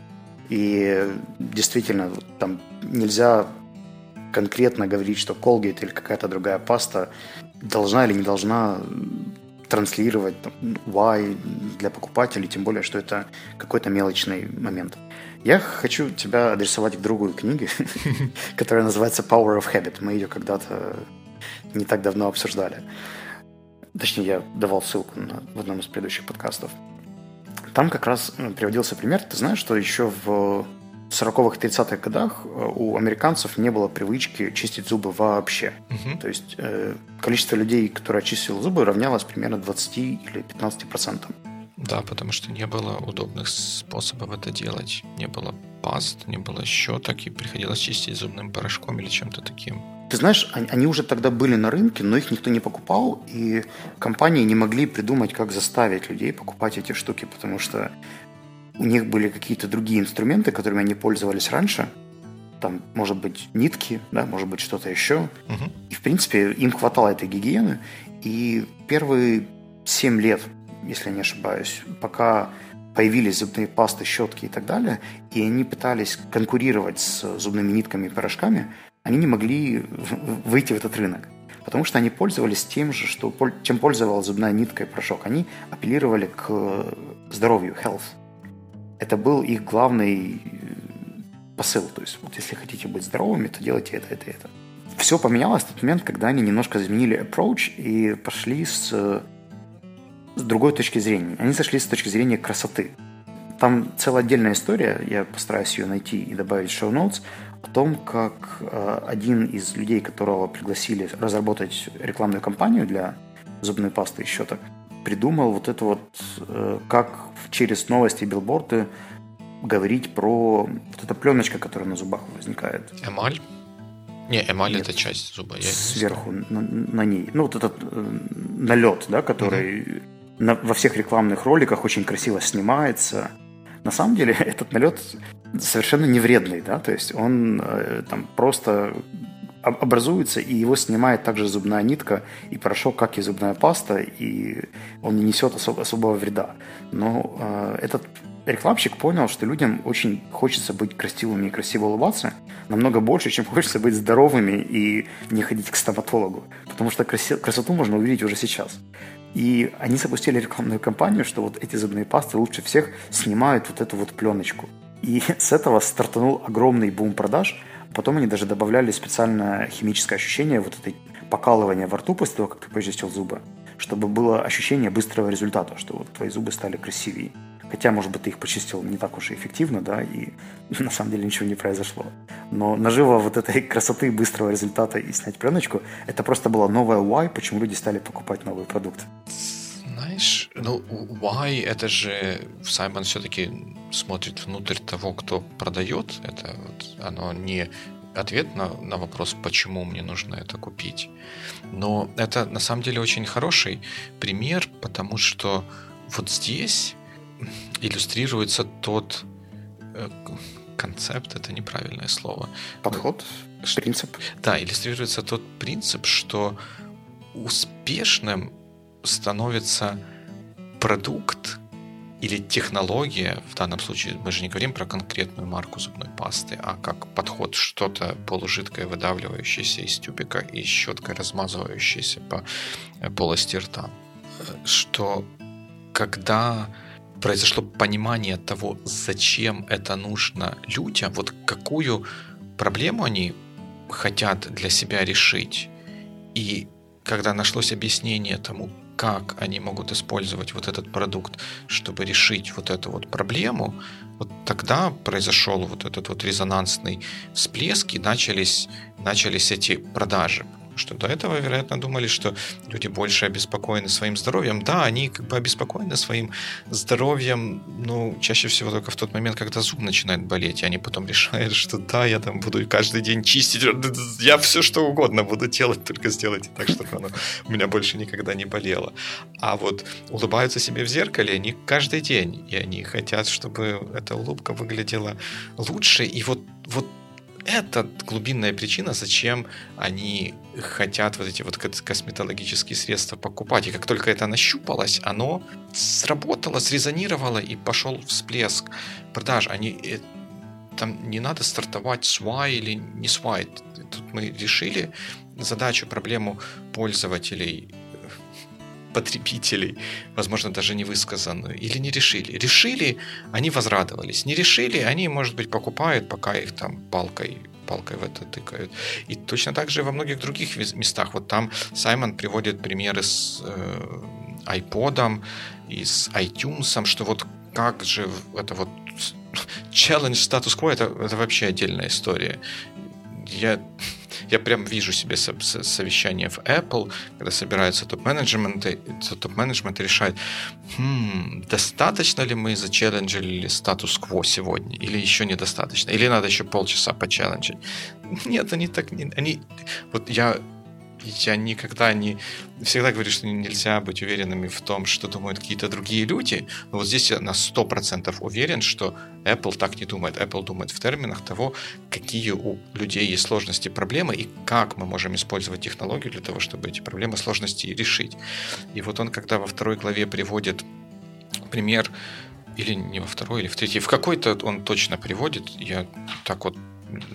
И действительно, там нельзя конкретно говорить, что Colgate или какая-то другая паста должна или не должна транслировать там, why для покупателей, тем более, что это какой-то мелочный момент. Я хочу тебя адресовать к другой книге, которая называется Power of Habit. Мы ее когда-то не так давно обсуждали. Точнее, я давал ссылку на, в одном из предыдущих подкастов. Там как раз ну, приводился пример. Ты знаешь, что еще в 40-х, 30-х годах э, у американцев не было привычки чистить зубы вообще. Угу. То есть э, количество людей, которые очистили зубы, равнялось примерно 20 или 15 процентам. Да, потому что не было удобных способов это делать. Не было паст, не было щеток, и приходилось чистить зубным порошком или чем-то таким. Ты знаешь, они уже тогда были на рынке, но их никто не покупал, и компании не могли придумать, как заставить людей покупать эти штуки, потому что у них были какие-то другие инструменты, которыми они пользовались раньше. Там, может быть, нитки, да, может быть, что-то еще. Угу. И, в принципе, им хватало этой гигиены. И первые 7 лет, если не ошибаюсь, пока появились зубные пасты, щетки и так далее, и они пытались конкурировать с зубными нитками и порошками, они не могли выйти в этот рынок. Потому что они пользовались тем же, что, чем пользовалась зубная нитка и порошок. Они апеллировали к здоровью, health. Это был их главный посыл. То есть, вот если хотите быть здоровыми, то делайте это, это, это. Все поменялось в тот момент, когда они немножко изменили approach и пошли с с другой точки зрения. Они зашли с точки зрения красоты. Там целая отдельная история, я постараюсь ее найти и добавить в notes, о том, как э, один из людей, которого пригласили разработать рекламную кампанию для зубной пасты и щеток, придумал вот это вот, э, как через новости и билборды говорить про вот эта пленочка, которая на зубах возникает. Эмаль? Не, эмаль Нет, это часть зуба. Я сверху на, на ней. Ну, вот этот э, налет, да, который угу на, во всех рекламных роликах очень красиво снимается. На самом деле этот налет совершенно не вредный, да, то есть он э, там просто образуется, и его снимает также зубная нитка и порошок, как и зубная паста, и он не несет особ- особого вреда. Но э, этот рекламщик понял, что людям очень хочется быть красивыми и красиво улыбаться, намного больше, чем хочется быть здоровыми и не ходить к стоматологу. Потому что краси- красоту можно увидеть уже сейчас. И они запустили рекламную кампанию, что вот эти зубные пасты лучше всех снимают вот эту вот пленочку. И с этого стартанул огромный бум продаж. Потом они даже добавляли специальное химическое ощущение вот этой покалывания во рту после того, как ты почистил зубы, чтобы было ощущение быстрого результата, что вот твои зубы стали красивее. Хотя, может быть, ты их почистил не так уж и эффективно, да, и на самом деле ничего не произошло. Но наживо вот этой красоты, быстрого результата и снять пленочку, это просто была новая why, почему люди стали покупать новый продукт. Знаешь, ну, why это же Саймон все-таки смотрит внутрь того, кто продает. Это вот, оно не ответ на, на вопрос, почему мне нужно это купить. Но это на самом деле очень хороший пример, потому что вот здесь иллюстрируется тот э, концепт, это неправильное слово. Подход, что, принцип. Да, иллюстрируется тот принцип, что успешным становится продукт или технология, в данном случае мы же не говорим про конкретную марку зубной пасты, а как подход что-то полужидкое, выдавливающееся из тюбика и щеткой размазывающееся по э, полости рта. Э, что когда произошло понимание того, зачем это нужно людям, вот какую проблему они хотят для себя решить. И когда нашлось объяснение тому, как они могут использовать вот этот продукт, чтобы решить вот эту вот проблему, вот тогда произошел вот этот вот резонансный всплеск и начались, начались эти продажи что до этого, вероятно, думали, что люди больше обеспокоены своим здоровьем. Да, они как бы обеспокоены своим здоровьем, ну, чаще всего только в тот момент, когда зуб начинает болеть, и они потом решают, что да, я там буду каждый день чистить, я все что угодно буду делать, только сделайте так, чтобы оно у меня больше никогда не болело. А вот улыбаются себе в зеркале они каждый день, и они хотят, чтобы эта улыбка выглядела лучше, и вот, вот это глубинная причина, зачем они хотят вот эти вот косметологические средства покупать. И как только это нащупалось, оно сработало, срезонировало и пошел всплеск продаж. Они э, там не надо стартовать с why или не с why. Тут мы решили задачу, проблему пользователей потребителей, возможно, даже не высказанную, или не решили. Решили, они возрадовались. Не решили, они, может быть, покупают, пока их там палкой палкой в это тыкают. И точно так же во многих других местах. Вот там Саймон приводит примеры с э, iPod и с iTunes, что вот как же это вот челлендж статус-кво это, это вообще отдельная история. Я, я прям вижу себе совещание в Apple, когда собираются топ-менеджменты, топ-менеджмент решает, хм, достаточно ли мы зачелленджили статус-кво сегодня, или еще недостаточно, или надо еще полчаса почелленджить. Нет, они так не... Они, вот я я никогда не... Всегда говорю, что нельзя быть уверенными в том, что думают какие-то другие люди. Но вот здесь я на 100% уверен, что Apple так не думает. Apple думает в терминах того, какие у людей есть сложности, проблемы, и как мы можем использовать технологию для того, чтобы эти проблемы, сложности решить. И вот он, когда во второй главе приводит пример или не во второй, или в третьей, в какой-то он точно приводит, я так вот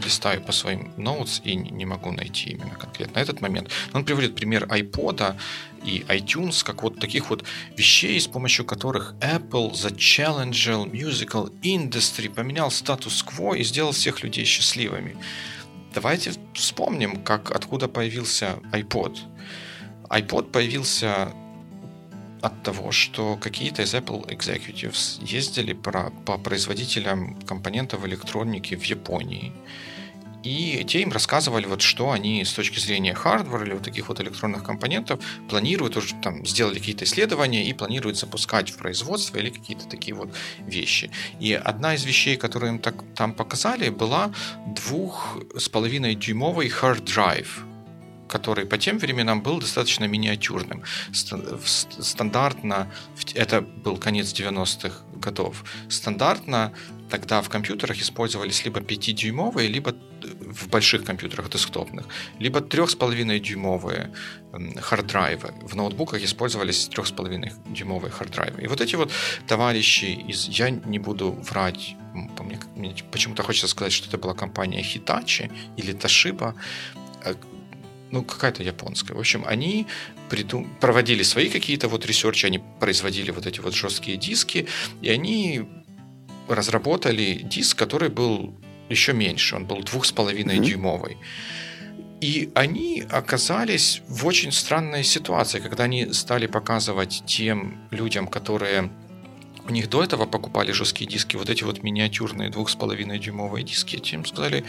листаю по своим notes и не могу найти именно конкретно этот момент. он приводит пример iPod и iTunes, как вот таких вот вещей, с помощью которых Apple зачелленджил musical industry, поменял статус-кво и сделал всех людей счастливыми. Давайте вспомним, как откуда появился iPod. iPod появился от того, что какие-то из Apple executives ездили про, по производителям компонентов электроники в Японии. И те им рассказывали, вот, что они с точки зрения хардвара или вот таких вот электронных компонентов планируют, уже там сделали какие-то исследования и планируют запускать в производство или какие-то такие вот вещи. И одна из вещей, которые им так, там показали, была двух с половиной дюймовый hard drive – который по тем временам был достаточно миниатюрным. Стандартно, это был конец 90-х годов, стандартно тогда в компьютерах использовались либо 5-дюймовые, либо в больших компьютерах десктопных, либо 3,5-дюймовые hard drive ы. В ноутбуках использовались 3,5-дюймовые hard drive ы. И вот эти вот товарищи из... Я не буду врать, мне, мне почему-то хочется сказать, что это была компания Hitachi или Toshiba, э, ну, какая-то японская. В общем, они придум... проводили свои какие-то вот ресерчи, они производили вот эти вот жесткие диски, и они разработали диск, который был еще меньше, он был двух с половиной дюймовый. И они оказались в очень странной ситуации, когда они стали показывать тем людям, которые у них до этого покупали жесткие диски, вот эти вот миниатюрные двух с половиной дюймовые диски, тем сказали,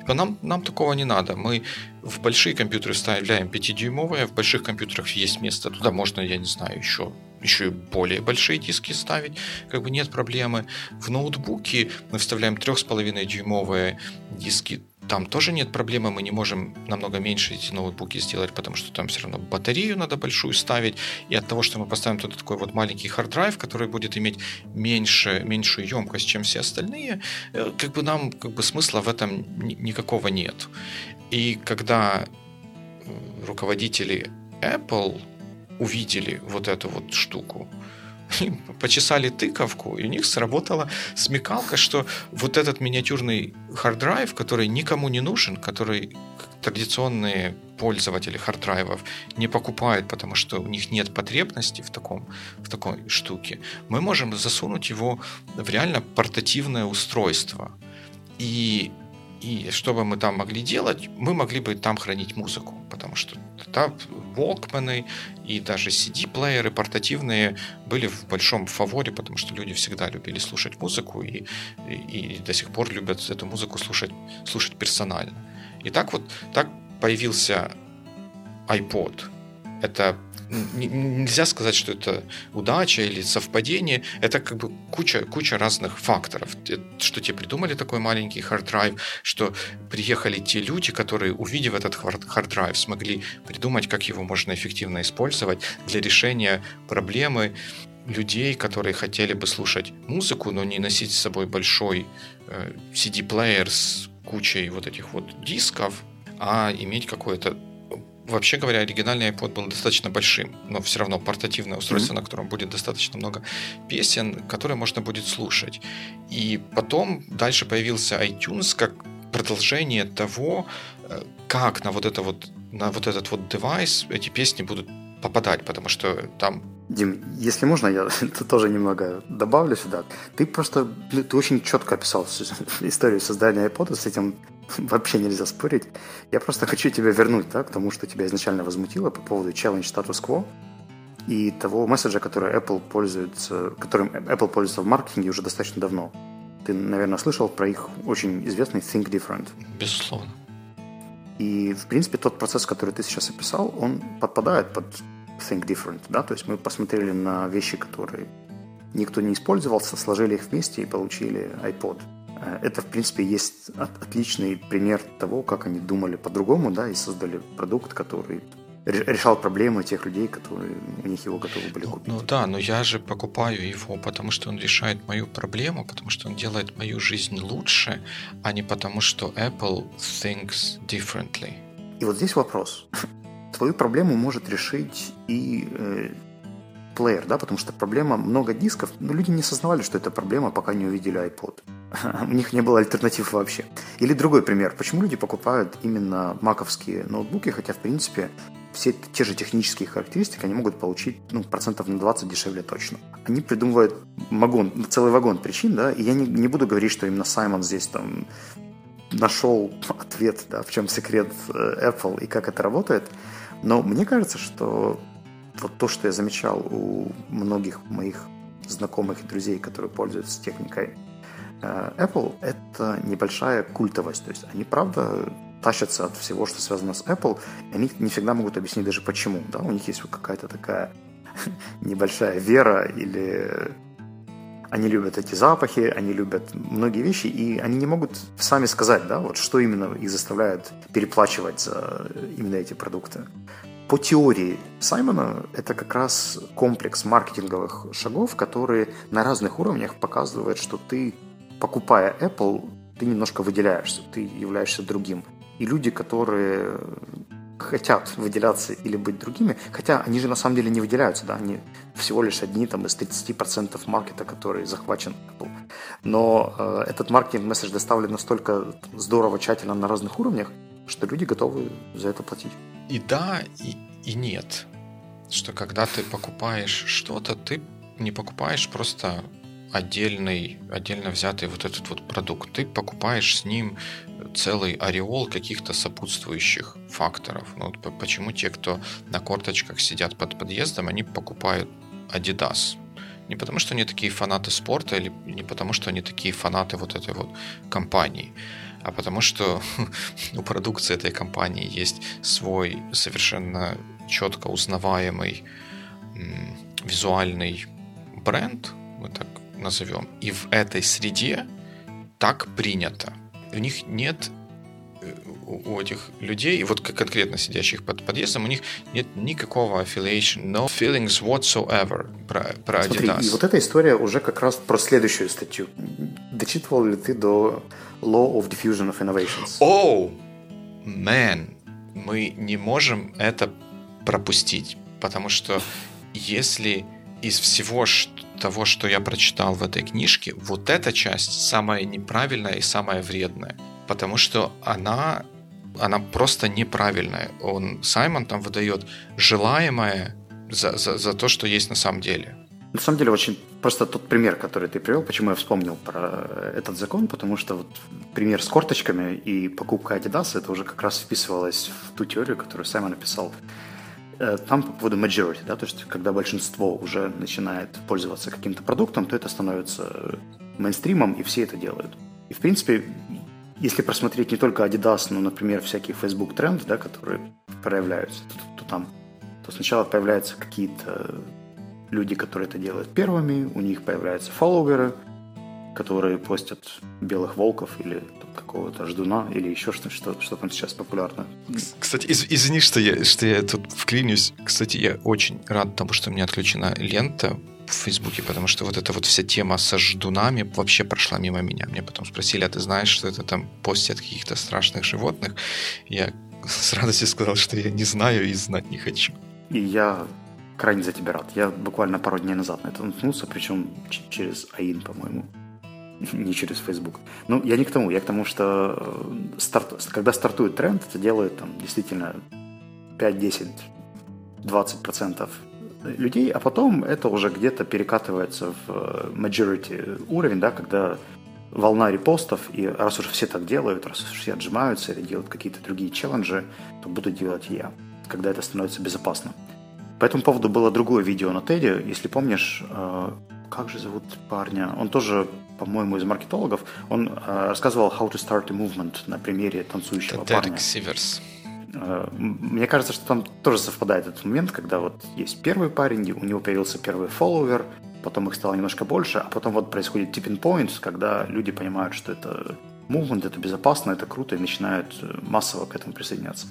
Типа нам, нам такого не надо. Мы в большие компьютеры вставляем 5-дюймовые, в больших компьютерах есть место. Туда можно, я не знаю, еще еще и более большие диски ставить, как бы нет проблемы. В ноутбуке мы вставляем 3,5 дюймовые диски, там тоже нет проблемы, мы не можем намного меньше эти ноутбуки сделать, потому что там все равно батарею надо большую ставить, и от того, что мы поставим туда такой вот маленький hard drive, который будет иметь меньше, меньшую емкость, чем все остальные, э, как бы нам как бы смысла в этом никакого нет. И когда э, руководители Apple увидели вот эту вот штуку, почесали тыковку, и у них сработала смекалка, что вот этот миниатюрный hard drive, который никому не нужен, который традиционные пользователи hard drive ов не покупают, потому что у них нет потребности в, таком, в такой штуке, мы можем засунуть его в реально портативное устройство. И и что бы мы там могли делать? Мы могли бы там хранить музыку, потому что там Walkman и даже CD-плееры портативные были в большом фаворе, потому что люди всегда любили слушать музыку и, и, и до сих пор любят эту музыку слушать, слушать персонально. И так вот так появился iPod. Это нельзя сказать, что это удача или совпадение. Это как бы куча, куча разных факторов. Что те придумали такой маленький hard drive, что приехали те люди, которые, увидев этот hard drive, смогли придумать, как его можно эффективно использовать для решения проблемы людей, которые хотели бы слушать музыку, но не носить с собой большой э, CD-плеер с кучей вот этих вот дисков, а иметь какое-то Вообще говоря, оригинальный iPod был достаточно большим, но все равно портативное устройство, mm-hmm. на котором будет достаточно много песен, которые можно будет слушать. И потом дальше появился iTunes как продолжение того, э, как на вот это вот на вот этот вот девайс эти песни будут попадать, потому что там... Дим, если можно, я тоже немного добавлю сюда. Ты просто, ты очень четко описал историю создания iPod, с этим вообще нельзя спорить. Я просто хочу тебя вернуть да, к тому, что тебя изначально возмутило по поводу challenge status quo. и того месседжа, который Apple пользуется, которым Apple пользуется в маркетинге уже достаточно давно. Ты, наверное, слышал про их очень известный Think Different. Безусловно. И, в принципе, тот процесс, который ты сейчас описал, он подпадает под Think Different, да, то есть мы посмотрели на вещи, которые никто не использовался, сложили их вместе и получили iPod. Э, это, в принципе, есть отличный пример того, как они думали по-другому, да, и создали продукт, который решал проблемы тех людей, которые у них его готовы были ну, купить. Ну да, но я же покупаю его, потому что он решает мою проблему, потому что он делает мою жизнь лучше, а не потому что Apple thinks differently. И вот здесь вопрос. Твою проблему может решить и э, плеер, да, потому что проблема много дисков, но люди не осознавали, что это проблема, пока не увидели iPod. У них не было альтернатив вообще. Или другой пример. Почему люди покупают именно маковские ноутбуки, хотя, в принципе, все те же технические характеристики они могут получить ну, процентов на 20 дешевле точно. Они придумывают вагон, целый вагон причин, да, и я не, не буду говорить, что именно Саймон здесь там нашел ответ, да, в чем секрет э, Apple и как это работает, но мне кажется, что вот то, что я замечал у многих моих знакомых и друзей, которые пользуются техникой э, Apple, это небольшая культовость. То есть они, правда, тащатся от всего, что связано с Apple, и они не всегда могут объяснить даже почему. Да? У них есть какая-то такая небольшая вера или они любят эти запахи, они любят многие вещи, и они не могут сами сказать, да, вот что именно их заставляет переплачивать за именно эти продукты. По теории Саймона это как раз комплекс маркетинговых шагов, которые на разных уровнях показывают, что ты, покупая Apple, ты немножко выделяешься, ты являешься другим. И люди, которые хотят выделяться или быть другими, хотя они же на самом деле не выделяются, да, они всего лишь одни там из 30% маркета, который захвачен Apple. Но э, этот маркетинг-месседж доставлен настолько здорово, тщательно на разных уровнях, что люди готовы за это платить. И да, и, и нет. Что когда ты покупаешь что-то, ты не покупаешь просто отдельный, отдельно взятый вот этот вот продукт. Ты покупаешь с ним целый ореол каких-то сопутствующих факторов. Ну, вот почему те, кто на корточках сидят под подъездом, они покупают Adidas? Не потому, что они такие фанаты спорта, или не потому, что они такие фанаты вот этой вот компании, а потому что у продукции этой компании есть свой совершенно четко узнаваемый визуальный бренд, мы так назовем. И в этой среде так принято. У них нет э, у этих людей, и вот конкретно сидящих под подъездом, у них нет никакого affiliation, no feelings whatsoever про, про Смотри, Adidas. и вот эта история уже как раз про следующую статью. Дочитывал ли ты до Law of Diffusion of Innovations? О, oh, man, мы не можем это пропустить, потому что если из всего того, что я прочитал в этой книжке, вот эта часть самая неправильная и самая вредная, потому что она, она просто неправильная. Он, Саймон там выдает желаемое за, за, за то, что есть на самом деле. На самом деле, очень просто тот пример, который ты привел, почему я вспомнил про этот закон, потому что вот пример с корточками и покупка Adidas, это уже как раз вписывалось в ту теорию, которую Саймон написал там по поводу majority, да, то есть когда большинство уже начинает пользоваться каким-то продуктом, то это становится мейнстримом, и все это делают. И, в принципе, если просмотреть не только Adidas, но, например, всякие Facebook тренды, да, которые проявляются, то, то там то сначала появляются какие-то люди, которые это делают первыми, у них появляются фолловеры, которые постят белых волков или какого-то ждуна или еще что-то, что, что там сейчас популярно. Кстати, из, извини, что я, что я тут вклинюсь. Кстати, я очень рад тому, что у меня отключена лента в Фейсбуке, потому что вот эта вот вся тема со ждунами вообще прошла мимо меня. Мне потом спросили, а ты знаешь, что это там постят каких-то страшных животных? Я с радостью сказал, что я не знаю и знать не хочу. И я крайне за тебя рад. Я буквально пару дней назад на это наткнулся, причем через АИН, по-моему. не через Facebook. Ну, я не к тому, я к тому, что э, старт, когда стартует тренд, это делает там действительно 5, 10, 20 процентов людей, а потом это уже где-то перекатывается в э, majority уровень, да, когда волна репостов, и раз уж все так делают, раз уж все отжимаются или делают какие-то другие челленджи, то буду делать я, когда это становится безопасным. По этому поводу было другое видео на Теде, если помнишь, э, как же зовут парня? Он тоже, по-моему, из маркетологов. Он э, рассказывал How to Start a Movement на примере танцующего Это парня. Сиверс. Э, мне кажется, что там тоже совпадает этот момент, когда вот есть первый парень, у него появился первый фолловер, потом их стало немножко больше, а потом вот происходит tipping point, когда люди понимают, что это movement, это безопасно, это круто, и начинают э, массово к этому присоединяться.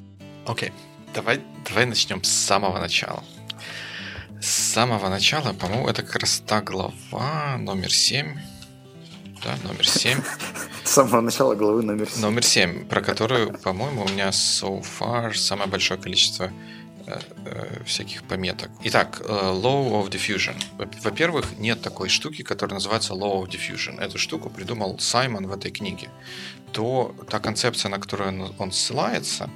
Окей, okay. давай, давай начнем с самого начала. С самого начала, по-моему, это как раз та глава номер 7. Да, номер 7. С самого начала главы номер 7. Номер 7, про которую, по-моему, у меня so far самое большое количество э, э, всяких пометок. Итак, э, Law of Diffusion. Во-первых, нет такой штуки, которая называется Law of Diffusion. Эту штуку придумал Саймон в этой книге. То, та концепция, на которую он ссылается,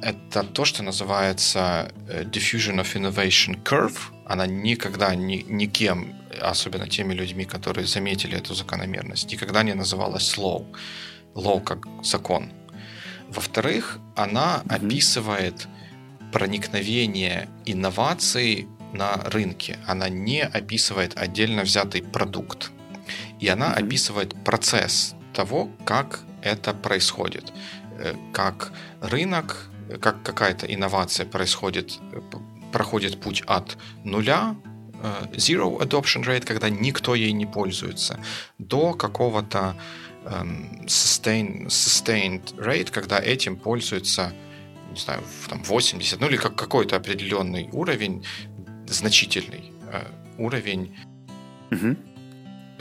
это то, что называется Diffusion of Innovation Curve. Она никогда ни, никем, особенно теми людьми, которые заметили эту закономерность, никогда не называлась Law. Law как закон. Во-вторых, она mm-hmm. описывает проникновение инноваций на рынке. Она не описывает отдельно взятый продукт. И она mm-hmm. описывает процесс того, как это происходит. Э, как рынок, как какая-то инновация происходит, э, проходит путь от нуля, э, zero adoption rate, когда никто ей не пользуется, до какого-то um, sustain, sustained rate, когда этим пользуется не знаю, там 80, ну или как какой-то определенный уровень, значительный э, уровень угу.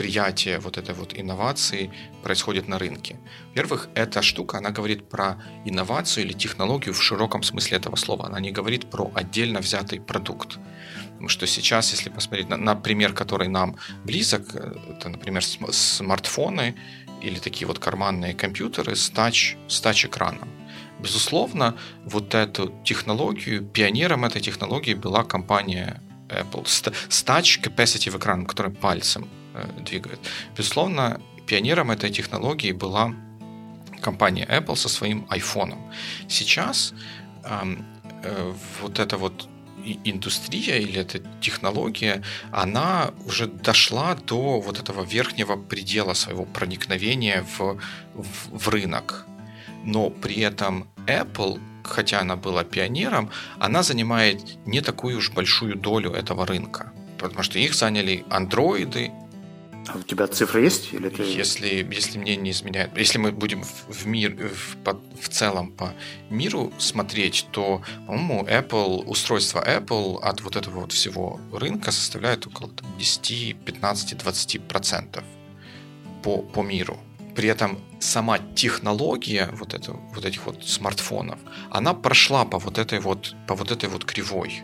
Приятия вот этой вот инновации происходит на рынке. Во-первых, эта штука, она говорит про инновацию или технологию в широком смысле этого слова. Она не говорит про отдельно взятый продукт. Потому что сейчас, если посмотреть на, на пример, который нам близок, это, например, смартфоны или такие вот карманные компьютеры с тач, с тач-экраном. Безусловно, вот эту технологию, пионером этой технологии была компания Apple с Touch Capacitive экраном, который пальцем двигает. Безусловно, пионером этой технологии была компания Apple со своим iPhone. Сейчас э, э, вот эта вот индустрия или эта технология, она уже дошла до вот этого верхнего предела своего проникновения в, в, в рынок но при этом Apple, хотя она была пионером, она занимает не такую уж большую долю этого рынка, потому что их заняли андроиды. А у тебя цифры есть? Или ты... если, если мне не изменяет, если мы будем в, в мир в, по, в целом по миру смотреть, то, по-моему, Apple, устройство Apple от вот этого вот всего рынка составляет около 10, 15, 20 процентов по, по миру. При этом сама технология вот, это, вот этих вот смартфонов, она прошла по вот этой вот, по вот этой вот кривой.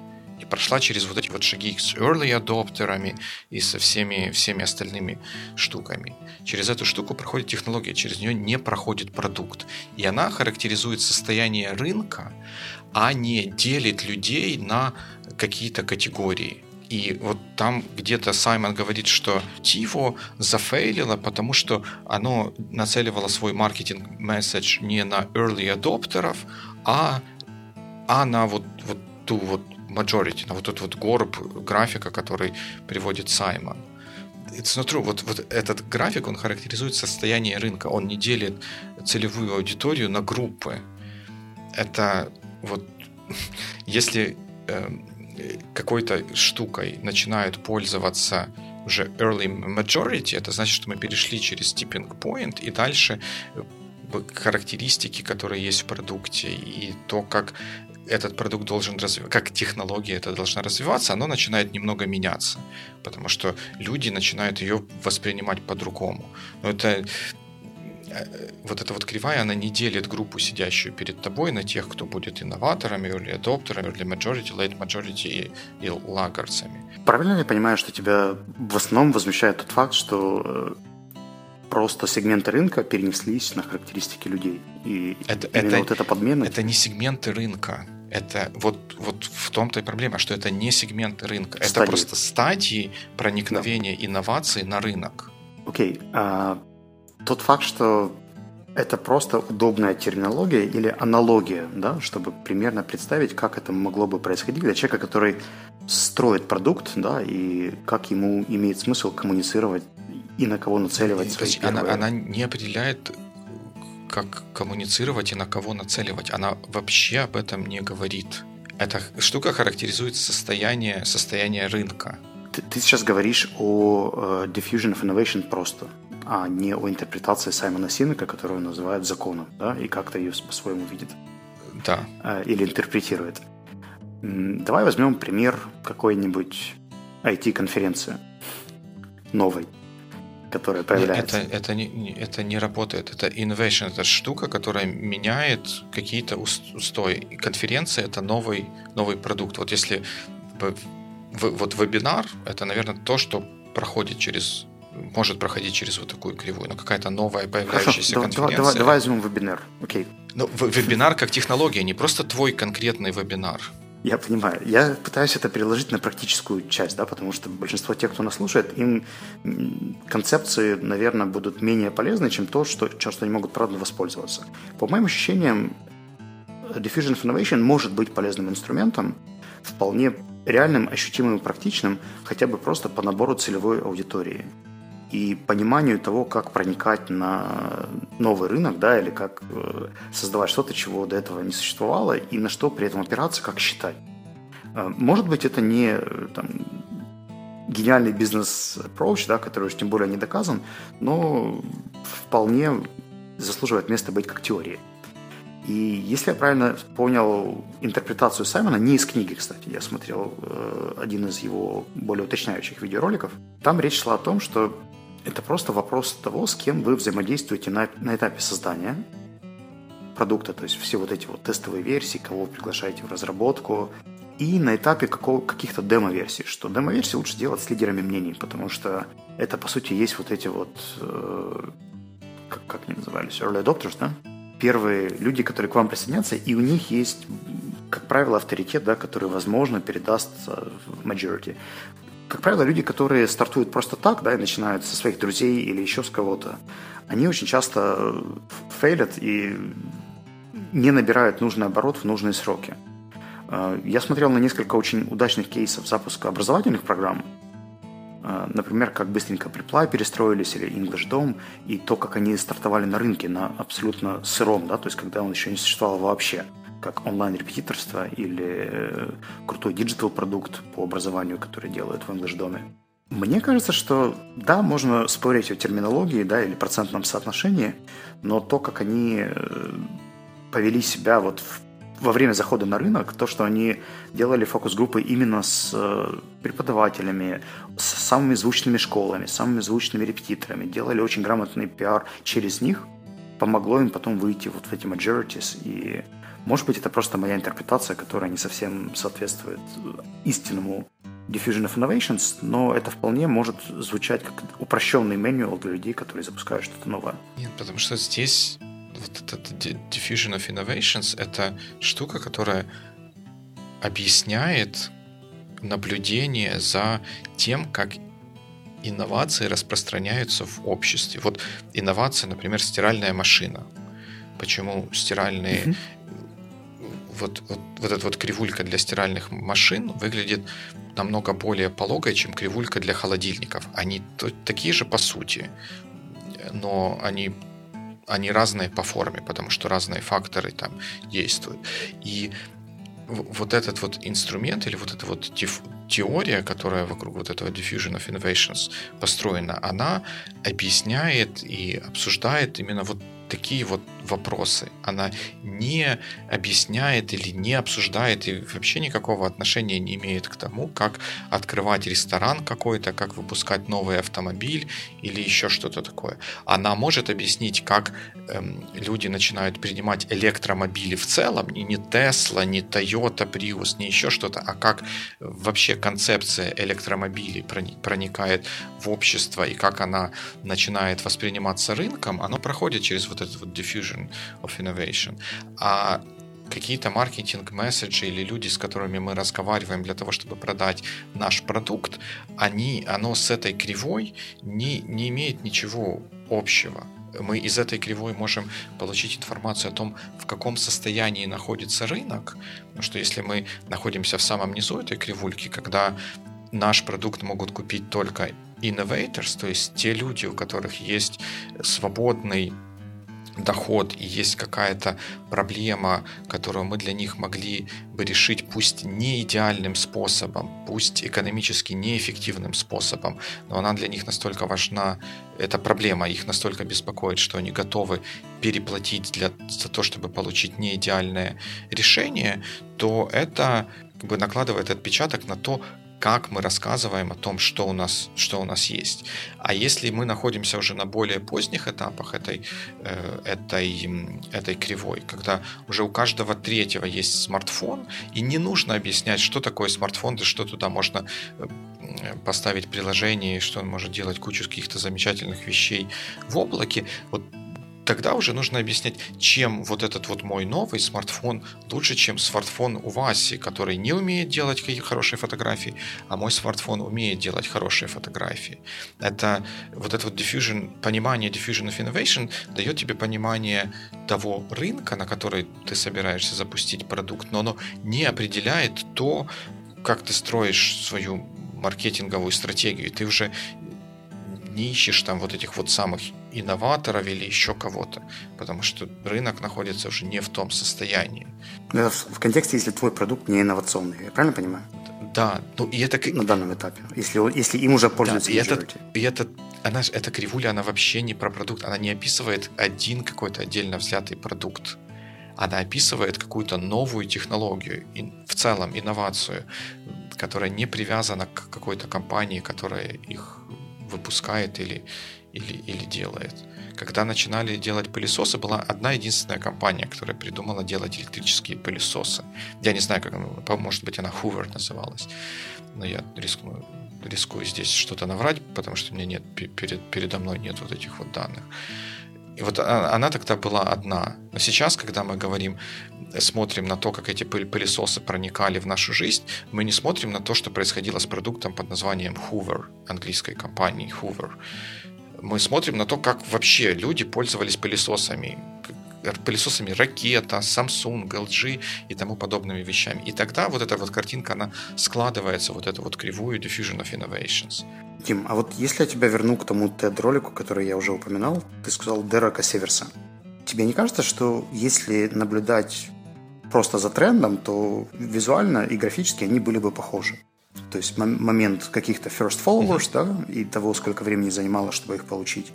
Прошла через вот эти вот шаги с early адоптерами и со всеми, всеми остальными штуками. Через эту штуку проходит технология, через нее не проходит продукт. И она характеризует состояние рынка, а не делит людей на какие-то категории. И вот там где-то Саймон говорит, что Тиво зафейлило, потому что оно нацеливало свой маркетинг-месседж не на early адоптеров, а, а на вот, вот ту вот majority, на вот тот вот горб графика, который приводит Саймон. It's not true. Вот, вот этот график, он характеризует состояние рынка. Он не делит целевую аудиторию на группы. Это вот если э, какой-то штукой начинают пользоваться уже early majority, это значит, что мы перешли через tipping point, и дальше э, характеристики, которые есть в продукте, и то, как этот продукт должен развиваться, как технология это должна развиваться, оно начинает немного меняться, потому что люди начинают ее воспринимать по-другому. Но это Э, вот эта вот кривая, она не делит группу, сидящую перед тобой, на тех, кто будет инноваторами, или адоптерами, или majority, late majority и, и лагерцами. Правильно я понимаю, что тебя в основном возмущает тот факт, что э, просто сегменты рынка перенеслись на характеристики людей. И это, это, вот эта подмена... Это не сегменты рынка. Это вот, вот в том-то и проблема, что это не сегменты рынка. Стадии. Это просто стадии проникновения да. инноваций на рынок. Окей. А тот факт, что это просто удобная терминология или аналогия, да, чтобы примерно представить, как это могло бы происходить для человека, который строит продукт, да, и как ему имеет смысл коммуницировать и на кого нацеливать свои есть она, она не определяет, как коммуницировать и на кого нацеливать. Она вообще об этом не говорит. Эта штука характеризует состояние, состояние рынка. Ты, ты сейчас говоришь о uh, diffusion of innovation просто, а не о интерпретации Саймона Синека, которую называют законом, да, и как-то ее по-своему видит. Да. Uh, или интерпретирует. Давай возьмем пример какой-нибудь IT-конференции новой которая появляется. Это, это, не, это не работает. Это innovation, это штука, которая меняет какие-то устои. И конференция это новый, новый продукт. Вот если вот вебинар, это, наверное, то, что проходит через может проходить через вот такую кривую, но какая-то новая появляющаяся Хорошо, конференция. Давай, давай возьмем вебинар. Окей. Ну, вебинар как технология, не просто твой конкретный вебинар. Я понимаю. Я пытаюсь это переложить на практическую часть, да, потому что большинство тех, кто нас слушает, им концепции, наверное, будут менее полезны, чем то, что, чем что они могут правда воспользоваться. По моим ощущениям, Diffusion Innovation может быть полезным инструментом, вполне реальным, ощутимым и практичным, хотя бы просто по набору целевой аудитории и пониманию того, как проникать на новый рынок, да, или как э, создавать что-то, чего до этого не существовало, и на что при этом опираться, как считать. Э, может быть, это не э, там, гениальный бизнес-approach, да, который уж тем более не доказан, но вполне заслуживает места быть как теории. И если я правильно понял интерпретацию Саймона, не из книги, кстати, я смотрел э, один из его более уточняющих видеороликов, там речь шла о том, что это просто вопрос того, с кем вы взаимодействуете на, на этапе создания продукта, то есть все вот эти вот тестовые версии, кого вы приглашаете в разработку, и на этапе какого, каких-то демо-версий, что демо-версии лучше делать с лидерами мнений, потому что это, по сути, есть вот эти вот, э, как, как они назывались, early adopters, да? Первые люди, которые к вам присоединятся, и у них есть, как правило, авторитет, да, который, возможно, передаст в majority как правило, люди, которые стартуют просто так, да, и начинают со своих друзей или еще с кого-то, они очень часто фейлят и не набирают нужный оборот в нужные сроки. Э, я смотрел на несколько очень удачных кейсов запуска образовательных программ, э, например, как быстренько Preply перестроились или English Dom, и то, как они стартовали на рынке на абсолютно сыром, да, то есть когда он еще не существовал вообще – как онлайн-репетиторство или э, крутой digital -продукт по образованию, который делают в English Dom е. Мне кажется, что да, можно спорить о терминологии, да, или процентном соотношении, но то, как они э, повели себя вот в, во время захода на рынок, то, что они делали фокус-группы именно с э, преподавателями, с самыми звучными школами, с самыми звучными репетиторами, делали очень грамотный пиар через них, помогло им потом выйти вот в эти majorities и может быть, это просто моя интерпретация, которая не совсем соответствует истинному Diffusion of Innovations, но это вполне может звучать как упрощенный меню для людей, которые запускают что-то новое. Нет, потому что здесь вот этот Diffusion of Innovations — это штука, которая объясняет наблюдение за тем, как инновации распространяются в обществе. Вот инновация, например, стиральная машина. Почему стиральные uh-huh вот, вот, вот эта вот кривулька для стиральных машин выглядит намного более пологой, чем кривулька для холодильников. Они такие же по сути, но они, они разные по форме, потому что разные факторы там действуют. И вот этот вот инструмент или вот эта вот теория, которая вокруг вот этого Diffusion of Innovations построена, она объясняет и обсуждает именно вот такие вот вопросы. Она не объясняет или не обсуждает и вообще никакого отношения не имеет к тому, как открывать ресторан какой-то, как выпускать новый автомобиль или еще что-то такое. Она может объяснить, как эм, люди начинают принимать электромобили в целом, и не Tesla, не Toyota Prius, не еще что-то, а как вообще концепция электромобилей проникает в общество и как она начинает восприниматься рынком, оно проходит через вот этот вот diffusion of innovation. А какие-то маркетинг-месседжи или люди, с которыми мы разговариваем для того, чтобы продать наш продукт, они, оно с этой кривой не, не имеет ничего общего. мы из этой кривой можем получить информацию о том, в каком состоянии находится рынок. Потому что если мы находимся в самом низу этой кривульки, когда наш продукт могут купить только innovators, то есть те люди, у которых есть свободный доход и есть какая-то проблема, которую мы для них могли бы решить, пусть не идеальным способом, пусть экономически неэффективным способом, но она для них настолько важна, эта проблема их настолько беспокоит, что они готовы переплатить для, за то, чтобы получить неидеальное решение, то это как бы накладывает отпечаток на то, как мы рассказываем о том, что у нас, что у нас есть. А если мы находимся уже на более поздних этапах этой, э, этой, этой кривой, когда уже у каждого третьего есть смартфон, и не нужно объяснять, что такое смартфон, да что туда можно э, поставить приложение, что он может делать кучу каких-то замечательных вещей в облаке, вот тогда уже нужно объяснять, чем вот этот вот мой новый смартфон лучше, чем смартфон у Васи, который не умеет делать какие хорошие фотографии, а мой смартфон умеет делать хорошие фотографии. Это вот это вот diffusion, понимание diffusion of innovation дает тебе понимание того рынка, на который ты собираешься запустить продукт, но оно не определяет то, как ты строишь свою маркетинговую стратегию. Ты уже не ищешь там вот этих вот самых инноваторов или еще кого-то, потому что рынок находится уже не в том состоянии. Это в контексте, если твой продукт не инновационный, я правильно понимаю? Да, ну и это... На данном этапе, если, если им уже пользуются да, и, это, и это, она, эта кривуля, она вообще не про продукт, она не описывает один какой-то отдельно взятый продукт. Она описывает какую-то новую технологию, в целом инновацию, которая не привязана к какой-то компании, которая их выпускает или, или, или делает. Когда начинали делать пылесосы, была одна единственная компания, которая придумала делать электрические пылесосы. Я не знаю, как она, может быть, она Hoover называлась, но я рискну, рискую здесь что-то наврать, потому что у меня нет, перед, передо мной нет вот этих вот данных. И вот она тогда была одна. Но сейчас, когда мы говорим, смотрим на то, как эти пылесосы проникали в нашу жизнь, мы не смотрим на то, что происходило с продуктом под названием Hoover, английской компании Hoover. Мы смотрим на то, как вообще люди пользовались пылесосами, пылесосами ракета, Samsung, LG и тому подобными вещами. И тогда вот эта вот картинка, она складывается, вот эту вот кривую Diffusion of Innovations. Тим, а вот если я тебя верну к тому TED-ролику, который я уже упоминал, ты сказал Дерека Северса. Тебе не кажется, что если наблюдать просто за трендом, то визуально и графически они были бы похожи? То есть момент каких-то first followers, mm-hmm. да, и того, сколько времени занимало, чтобы их получить,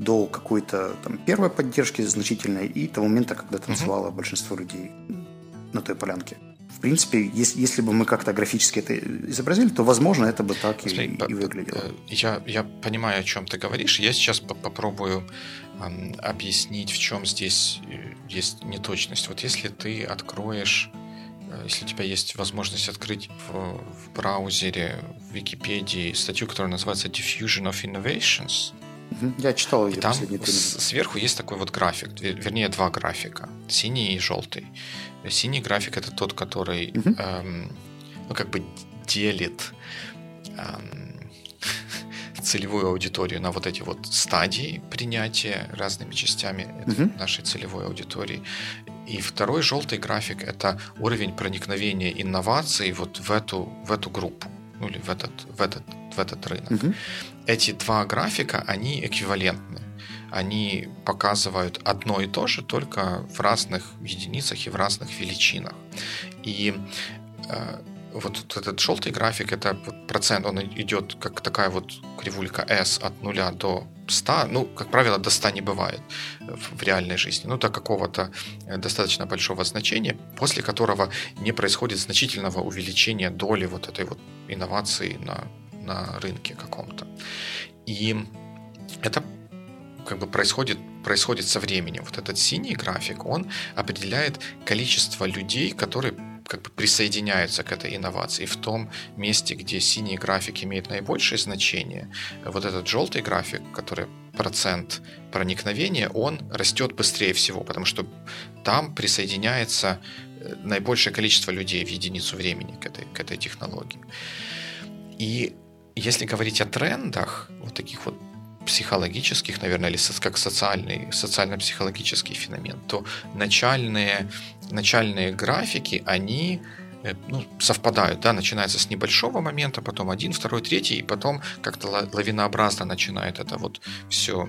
до какой-то там первой поддержки значительной и того момента, когда танцевало mm-hmm. большинство людей на той полянке в принципе, если, если бы мы как-то графически это изобразили, то, возможно, это бы так Смотри, и, и выглядело. Э, я, я понимаю, о чем ты говоришь. Я сейчас попробую э, объяснить, в чем здесь э, есть неточность. Вот если ты откроешь э, если у тебя есть возможность открыть в, в браузере, в Википедии статью, которая называется Diffusion of Innovations, я читал ее и там сверху есть такой вот график, вернее два графика, синий и желтый. Синий график это тот, который угу. эм, ну, как бы делит эм, целевую аудиторию на вот эти вот стадии принятия разными частями угу. нашей целевой аудитории. И второй желтый график это уровень проникновения инноваций вот в эту, в эту группу, ну или в этот, в этот, в этот рынок. Угу. Эти два графика, они эквивалентны они показывают одно и то же, только в разных единицах и в разных величинах. И э, вот этот желтый график, это процент, он идет как такая вот кривулька S от нуля до 100. Ну, как правило, до 100 не бывает в реальной жизни. Ну, до какого-то э, достаточно большого значения, после которого не происходит значительного увеличения доли вот этой вот инновации на, на рынке каком-то. И это как бы происходит, происходит со временем. Вот этот синий график, он определяет количество людей, которые как бы присоединяются к этой инновации. В том месте, где синий график имеет наибольшее значение, вот этот желтый график, который процент проникновения, он растет быстрее всего, потому что там присоединяется э, наибольшее количество людей в единицу времени к этой, к этой технологии. И если говорить о трендах, вот таких вот психологических, наверное, или как социальный, социально-психологический феномен, то начальные, начальные графики, они э, ну, совпадают, да, начинается с небольшого момента, потом один, второй, третий, и потом как-то лавинообразно начинает это вот все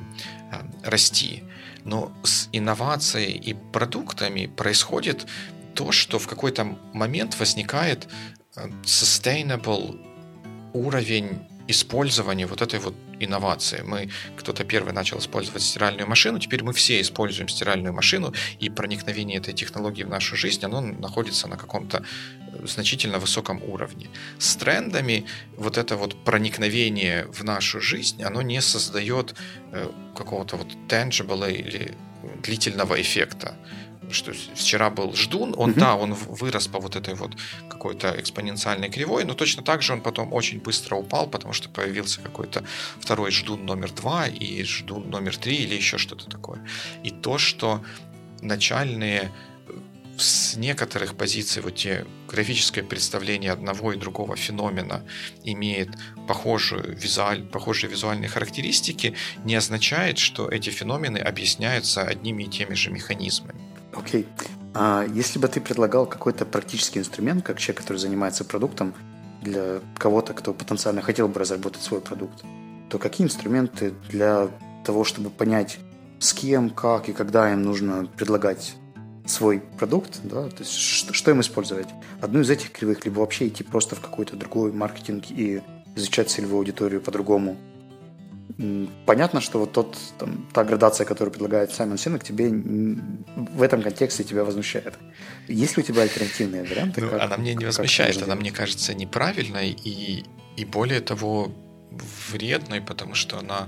э, расти. Но с инновацией и продуктами происходит то, что в какой-то момент возникает э, sustainable уровень использования вот этой вот инновации. Мы, кто-то первый начал использовать стиральную машину, теперь мы все используем стиральную машину, и проникновение этой технологии в нашу жизнь, оно находится на каком-то э, значительно высоком уровне. С трендами вот это вот проникновение в нашу жизнь, оно не создает э, какого-то вот tangible или длительного эффекта что вчера был ждун, он, mm-hmm. да, он вырос по вот этой вот какой-то экспоненциальной кривой, но точно так же он потом очень быстро упал, потому что появился какой-то второй ждун номер два и ждун номер три или еще что-то такое. И то, что начальные с некоторых позиций вот те графическое представление одного и другого феномена имеет похожую визуаль, похожие визуальные характеристики, не означает, что эти феномены объясняются одними и теми же механизмами. Окей. А если бы ты предлагал какой-то практический инструмент, как человек, который занимается продуктом, для кого-то, кто потенциально хотел бы разработать свой продукт, то какие инструменты для того, чтобы понять, с кем, как и когда им нужно предлагать свой продукт, да, то есть что, что им использовать? Одну из этих кривых, либо вообще идти просто в какой-то другой маркетинг и изучать целевую аудиторию по-другому, понятно, что вот тот, там, та градация, которую предлагает Саймон Синок, тебе в этом контексте тебя возмущает. Есть ли у тебя альтернативные варианты? Ну, как, она мне не возмущает, она мне кажется неправильной и, и более того вредной, потому что она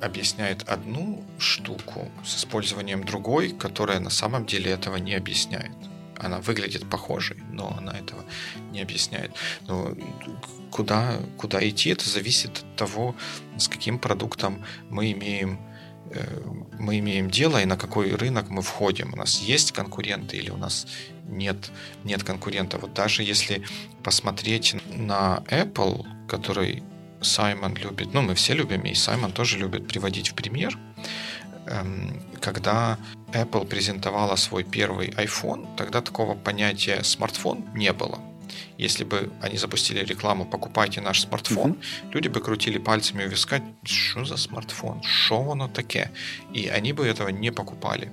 объясняет одну штуку с использованием другой, которая на самом деле этого не объясняет она выглядит похожей, но она этого не объясняет. Но куда, куда идти, это зависит от того, с каким продуктом мы имеем э, мы имеем дело и на какой рынок мы входим. У нас есть конкуренты или у нас нет, нет конкурента. Вот даже если посмотреть на Apple, который Саймон любит, ну мы все любим, и Саймон тоже любит приводить в пример, когда Apple презентовала свой первый iPhone, тогда такого понятия смартфон не было. Если бы они запустили рекламу «покупайте наш смартфон», mm-hmm. люди бы крутили пальцами у виска «что за смартфон? Что оно такое?» И они бы этого не покупали.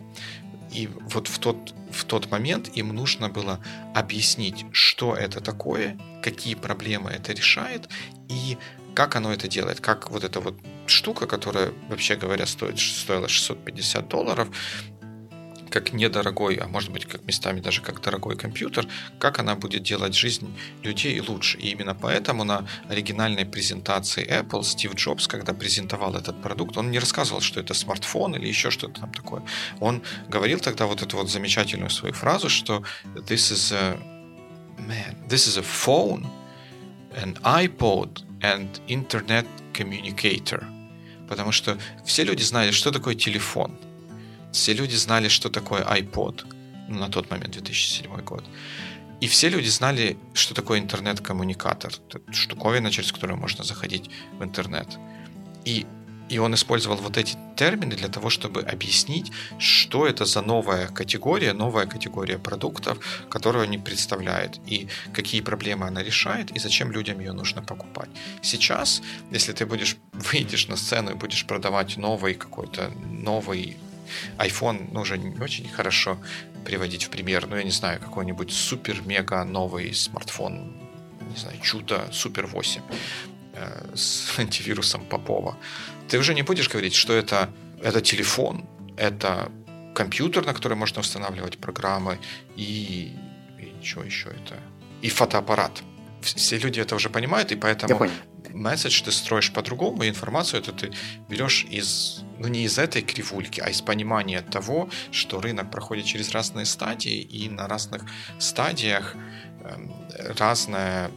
И вот в тот, в тот момент им нужно было объяснить, что это такое, какие проблемы это решает и как оно это делает, как вот эта вот штука, которая, вообще говоря, стоит, стоила 650 долларов, как недорогой, а может быть, как местами даже как дорогой компьютер, как она будет делать жизнь людей лучше. И именно поэтому на оригинальной презентации Apple Стив Джобс, когда презентовал этот продукт, он не рассказывал, что это смартфон или еще что-то там такое. Он говорил тогда вот эту вот замечательную свою фразу, что this is a man, this is a phone, an iPod and internet communicator. Потому что все люди знали, что такое телефон – все люди знали, что такое iPod ну, на тот момент, 2007 год. И все люди знали, что такое интернет-коммуникатор. Штуковина, через которую можно заходить в интернет. И, и он использовал вот эти термины для того, чтобы объяснить, что это за новая категория, новая категория продуктов, которую они представляют, и какие проблемы она решает, и зачем людям ее нужно покупать. Сейчас, если ты будешь выйдешь на сцену и будешь продавать новый какой-то новый iPhone ну, уже не очень хорошо приводить в пример. Ну, я не знаю, какой-нибудь супер-мега новый смартфон, не знаю, чудо Супер 8 э, с антивирусом Попова. Ты уже не будешь говорить, что это, это телефон, это компьютер, на который можно устанавливать программы, и, и что еще это? И фотоаппарат. Все люди это уже понимают, и поэтому месседж ты строишь по-другому, и информацию это ты берешь из, ну не из этой кривульки, а из понимания того, что рынок проходит через разные стадии, и на разных стадиях эм, разная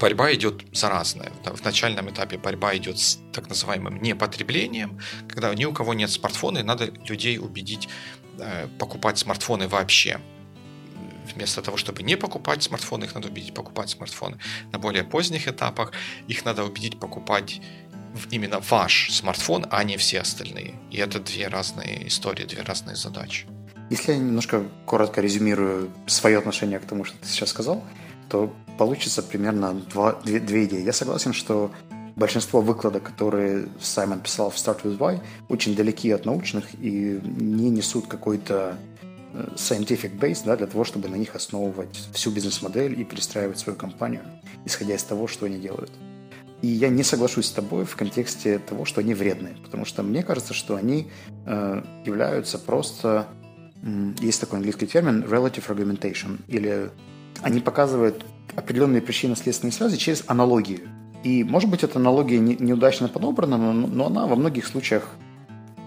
борьба идет за разное. В начальном этапе борьба идет с так называемым непотреблением, когда ни у кого нет смартфона, и надо людей убедить э, покупать смартфоны вообще вместо того, чтобы не покупать смартфоны, их надо убедить покупать смартфоны. На более поздних этапах их надо убедить покупать именно ваш смартфон, а не все остальные. И это две разные истории, две разные задачи. Если я немножко коротко резюмирую свое отношение к тому, что ты сейчас сказал, то получится примерно два, две, две идеи. Я согласен, что большинство выкладок, которые Саймон писал в Start with Why, очень далеки от научных и не несут какой-то э, scientific base да, для того, чтобы на них основывать всю бизнес-модель и перестраивать свою компанию, исходя из того, что они делают. И я не соглашусь с тобой в контексте того, что они вредные, потому что мне кажется, что они э, являются просто, э, есть такой английский термин relative argumentation, или они показывают определенные причинно-следственные связи через аналогию. И, может быть, эта аналогия не, неудачно подобрана, но, но она во многих случаях,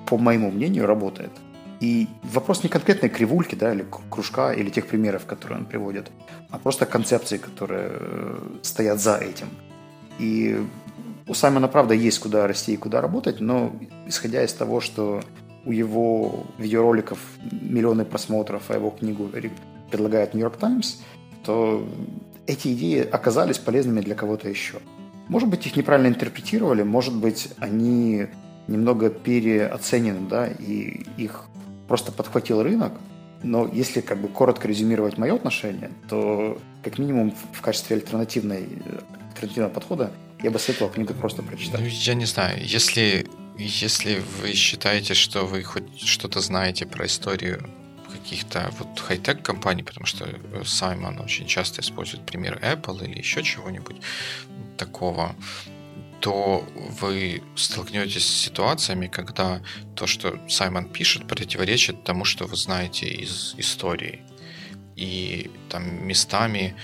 по моему мнению, работает. И вопрос не конкретной кривульки, да, или кружка, или тех примеров, которые он приводит, а просто концепции, которые э, стоят за этим. И у Саймона, правда, есть куда расти и куда работать, но исходя из того, что у его видеороликов миллионы просмотров, а его книгу предлагает Нью-Йорк Таймс, то эти идеи оказались полезными для кого-то еще. Может быть, их неправильно интерпретировали, может быть, они немного переоценены, да, и их просто подхватил рынок. Но если как бы коротко резюмировать мое отношение, то как минимум в качестве альтернативной, альтернативного подхода я бы советовал книгу просто прочитать. Ну, я не знаю, если, если вы считаете, что вы хоть что-то знаете про историю каких-то вот хай-тек компаний, потому что э, Саймон очень часто использует пример Apple или еще чего-нибудь такого, то вы столкнетесь с ситуациями, когда то, что Саймон пишет, противоречит тому, что вы знаете из истории. И там местами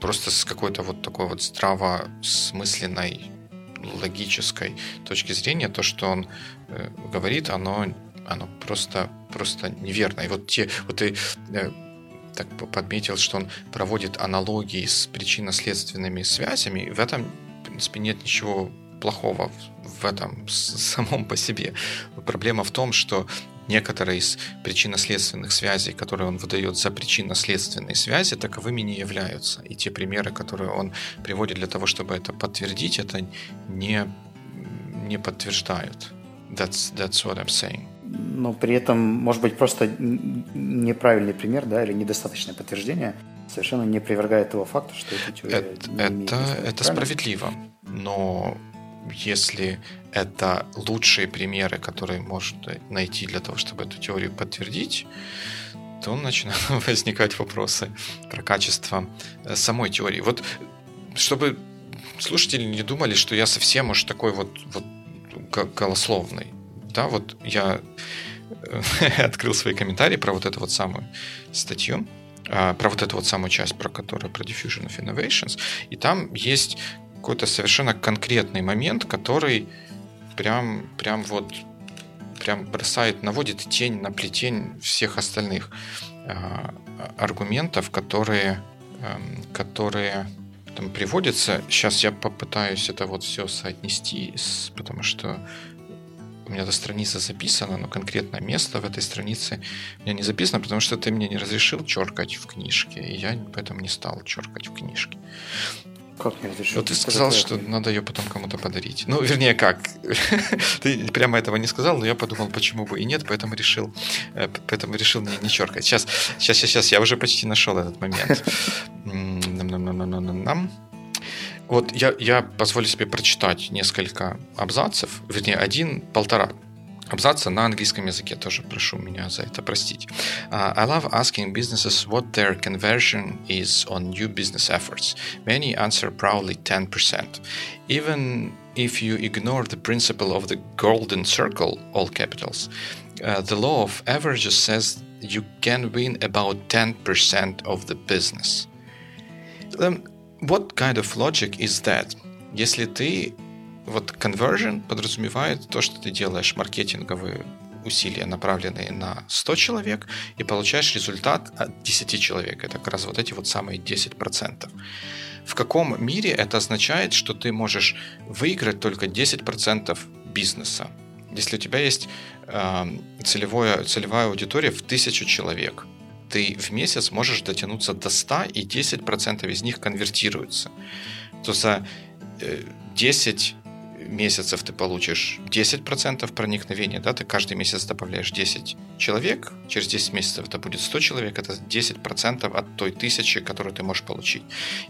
просто с какой-то вот такой вот здравосмысленной логической точки зрения то, что он э, говорит, оно оно просто, просто неверно. И вот те, вот ты э, так подметил, что он проводит аналогии с причинно-следственными связями. В этом, в принципе, нет ничего плохого в этом самом по себе. Проблема в том, что некоторые из причинно-следственных связей, которые он выдает за причинно-следственные связи, таковыми не являются. И те примеры, которые он приводит для того, чтобы это подтвердить, это не, не подтверждают. That's, that's what I'm saying но при этом, может быть, просто неправильный пример, да, или недостаточное подтверждение совершенно не привергает того факта, что эта теория это, не имеет это, это справедливо, но если это лучшие примеры, которые можно найти для того, чтобы эту теорию подтвердить, то начинают возникать вопросы про качество э, самой теории. Вот чтобы слушатели не думали, что я совсем уж такой вот, вот голословный да, вот я э, открыл свои комментарии про вот эту вот самую статью, а, про вот эту вот самую часть, про которую про Diffusion of Innovations, и там есть какой-то совершенно конкретный момент, который прям, прям вот прям бросает, наводит тень на плетень всех остальных э, аргументов, которые, э, которые там приводятся. Сейчас я попытаюсь это вот все соотнести, потому что у меня эта страница записана, но конкретное место в этой странице у меня не записано, потому что ты мне не разрешил черкать в книжке, и я поэтому не стал черкать в книжке. Как не разрешил? Вот ты сказал, что надо ее потом кому-то подарить. Ну, вернее, как? ты прямо этого не сказал, но я подумал, почему бы и нет, поэтому решил, э, поэтому решил не, не черкать. Сейчас, сейчас, сейчас, я уже почти нашел этот момент. Нам-нам-нам-нам-нам. Вот я, я позволю себе прочитать несколько абзацев, вернее, один, полтора абзаца на английском языке тоже прошу меня за это простить. Uh, I love asking businesses what their conversion is on new business efforts. Many answer proudly 10%. Even if you ignore the principle of the golden circle, all capitals, uh, the law of averages says you can win about 10% of the business. Um, What kind of logic is that? Если ты... Вот conversion подразумевает то, что ты делаешь маркетинговые усилия, направленные на 100 человек, и получаешь результат от 10 человек. Это как раз вот эти вот самые 10%. В каком мире это означает, что ты можешь выиграть только 10% бизнеса? Если у тебя есть э, целевое, целевая аудитория в тысячу человек – ты в месяц можешь дотянуться до 100, и 10% из них конвертируются. То за 10 месяцев ты получишь 10% проникновения, да, ты каждый месяц добавляешь 10 человек, через 10 месяцев это будет 100 человек, это 10% от той тысячи, которую ты можешь получить.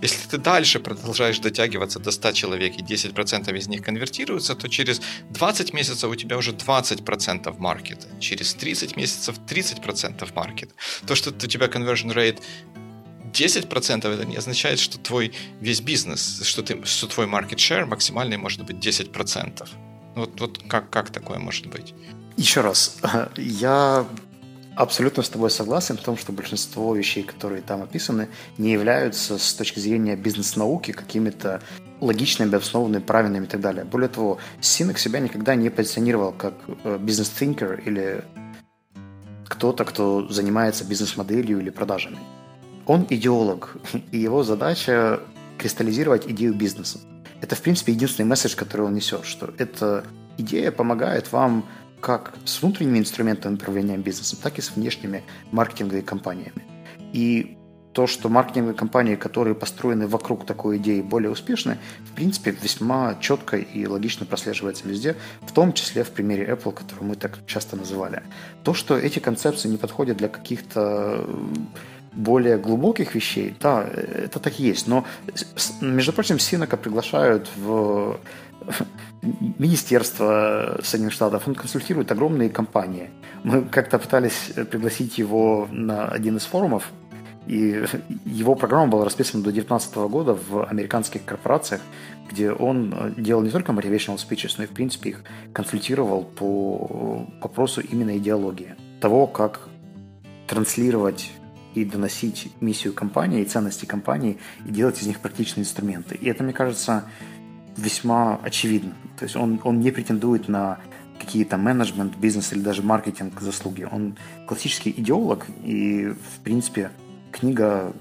Если ты дальше продолжаешь дотягиваться до 100 человек и 10% из них конвертируются, то через 20 месяцев у тебя уже 20% маркета, через 30 месяцев 30% маркета. То, что у тебя conversion rate 10% это не означает, что твой весь бизнес, что, ты, что твой market share максимальный может быть 10%. Вот, вот как, как такое может быть? Еще раз, я абсолютно с тобой согласен в том, что большинство вещей, которые там описаны, не являются с точки зрения бизнес-науки какими-то логичными, обоснованными, правильными и так далее. Более того, Синок себя никогда не позиционировал как э, бизнес-тинкер или кто-то, кто занимается бизнес-моделью или продажами. Он идеолог, и его задача кристаллизировать идею бизнеса. Это, в принципе, единственный месседж, который он несет, что эта идея помогает вам как с внутренними инструментами управления бизнесом, так и с внешними маркетинговыми компаниями. И то, что маркетинговые компании, которые построены вокруг такой идеи, более успешны, в принципе, весьма четко и логично прослеживается везде, в том числе в примере Apple, который мы так часто называли. То, что эти концепции не подходят для каких-то более глубоких вещей, да, это так и есть. Но, между прочим, Синока приглашают в Министерство Соединенных Штатов, он консультирует огромные компании. Мы как-то пытались пригласить его на один из форумов, и его программа была расписана до 2019 года в американских корпорациях, где он делал не только motivational speeches, но и, в принципе, их консультировал по вопросу именно идеологии. Того, как транслировать и доносить миссию компании и ценности компании и делать из них практичные инструменты. И это, мне кажется, весьма очевидно. То есть он, он не претендует на какие-то менеджмент, бизнес или даже маркетинг заслуги. Он классический идеолог, и, в принципе, книга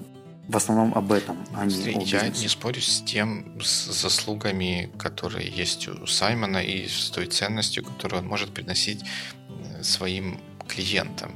в основном об этом, а не Я не спорю с тем, с заслугами, которые есть у Саймона, и с той ценностью, которую он может приносить э, своим клиентам.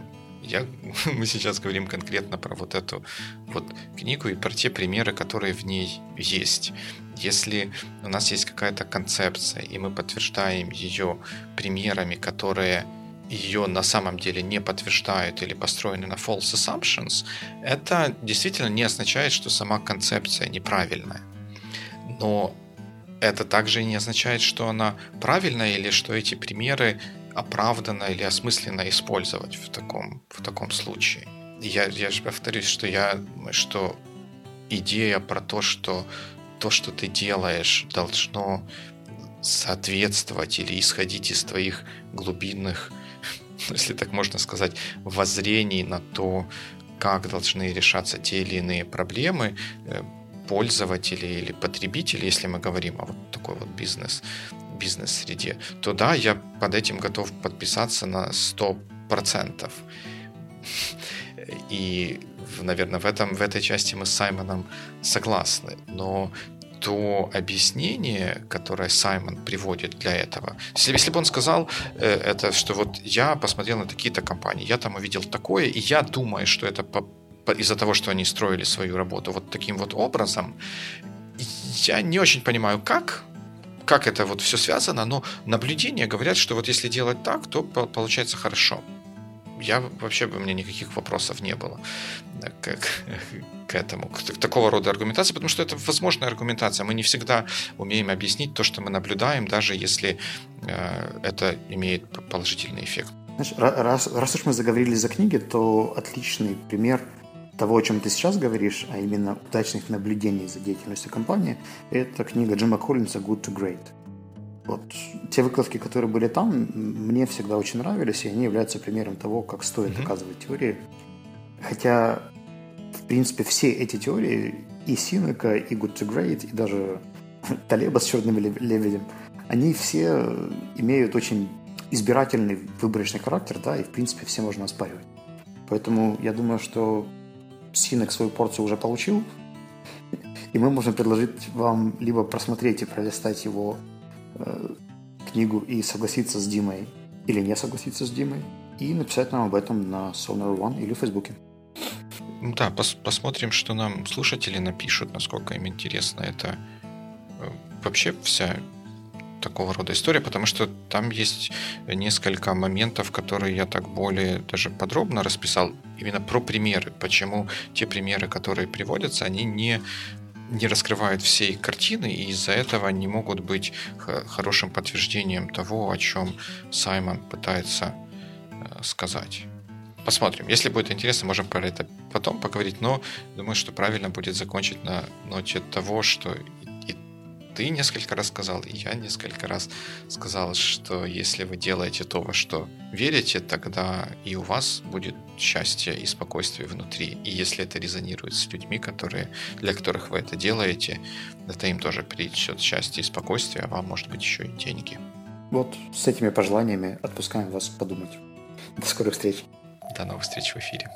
Я, мы сейчас говорим конкретно про вот эту вот книгу и про те примеры, которые в ней есть. Если у нас есть какая-то концепция, и мы подтверждаем ее примерами, которые ее на самом деле не подтверждают или построены на false assumptions, это действительно не означает, что сама концепция неправильная. Но это также не означает, что она правильная или что эти примеры оправданно или осмысленно использовать в таком, в таком случае. Я, я же повторюсь, что, я, что идея про то, что то, что ты делаешь, должно соответствовать или исходить из твоих глубинных, если так можно сказать, воззрений на то, как должны решаться те или иные проблемы э, пользователи или потребители, если мы говорим о вот такой вот бизнес бизнес-среде, то да, я под этим готов подписаться на 100%. И, наверное, в, этом, в этой части мы с Саймоном согласны. Но то объяснение, которое Саймон приводит для этого, если, если бы он сказал э, это, что вот я посмотрел на такие-то компании, я там увидел такое, и я думаю, что это по, по, из-за того, что они строили свою работу вот таким вот образом, я не очень понимаю, как, как это вот все связано, но наблюдения говорят, что вот если делать так, то получается хорошо. Я вообще бы у меня никаких вопросов не было к, к, к этому, к, к такого рода аргументации, потому что это возможная аргументация. Мы не всегда умеем объяснить то, что мы наблюдаем, даже если э, это имеет положительный эффект. Знаешь, раз, раз уж мы заговорили за книги, то отличный пример того, о чем ты сейчас говоришь, а именно удачных наблюдений за деятельностью компании, это книга Джима Коллинса «Good to Great». Вот те выкладки, которые были там, мне всегда очень нравились, и они являются примером того, как стоит mm-hmm. доказывать теории. Хотя, в принципе, все эти теории, и Синека, и Good to Great, и даже Талеба с черным лебедем, они все имеют очень избирательный выборочный характер, да, и, в принципе, все можно оспаривать. Поэтому я думаю, что Синек свою порцию уже получил, и мы можем предложить вам либо просмотреть и пролистать его э, книгу и согласиться с Димой, или не согласиться с Димой, и написать нам об этом на Sonar One или в Фейсбуке. Ну да, пос посмотрим, что нам слушатели напишут, насколько им интересно это э, вообще вся такого рода история, потому что там есть несколько моментов, которые я так более даже подробно расписал, именно про примеры, почему те примеры, которые приводятся, они не не раскрывают всей картины, и из-за этого не могут быть хорошим подтверждением того, о чем Саймон пытается э, сказать. Посмотрим. Если будет интересно, можем про это потом поговорить, но думаю, что правильно будет закончить на ноте того, что ты несколько раз сказал, и я несколько раз сказал, что если вы делаете то, во что верите, тогда и у вас будет счастье и спокойствие внутри. И если это резонирует с людьми, которые, для которых вы это делаете, это им тоже принесет счастье и спокойствие, а вам, может быть, еще и деньги. Вот с этими пожеланиями отпускаем вас подумать. До скорых встреч. До новых встреч в эфире.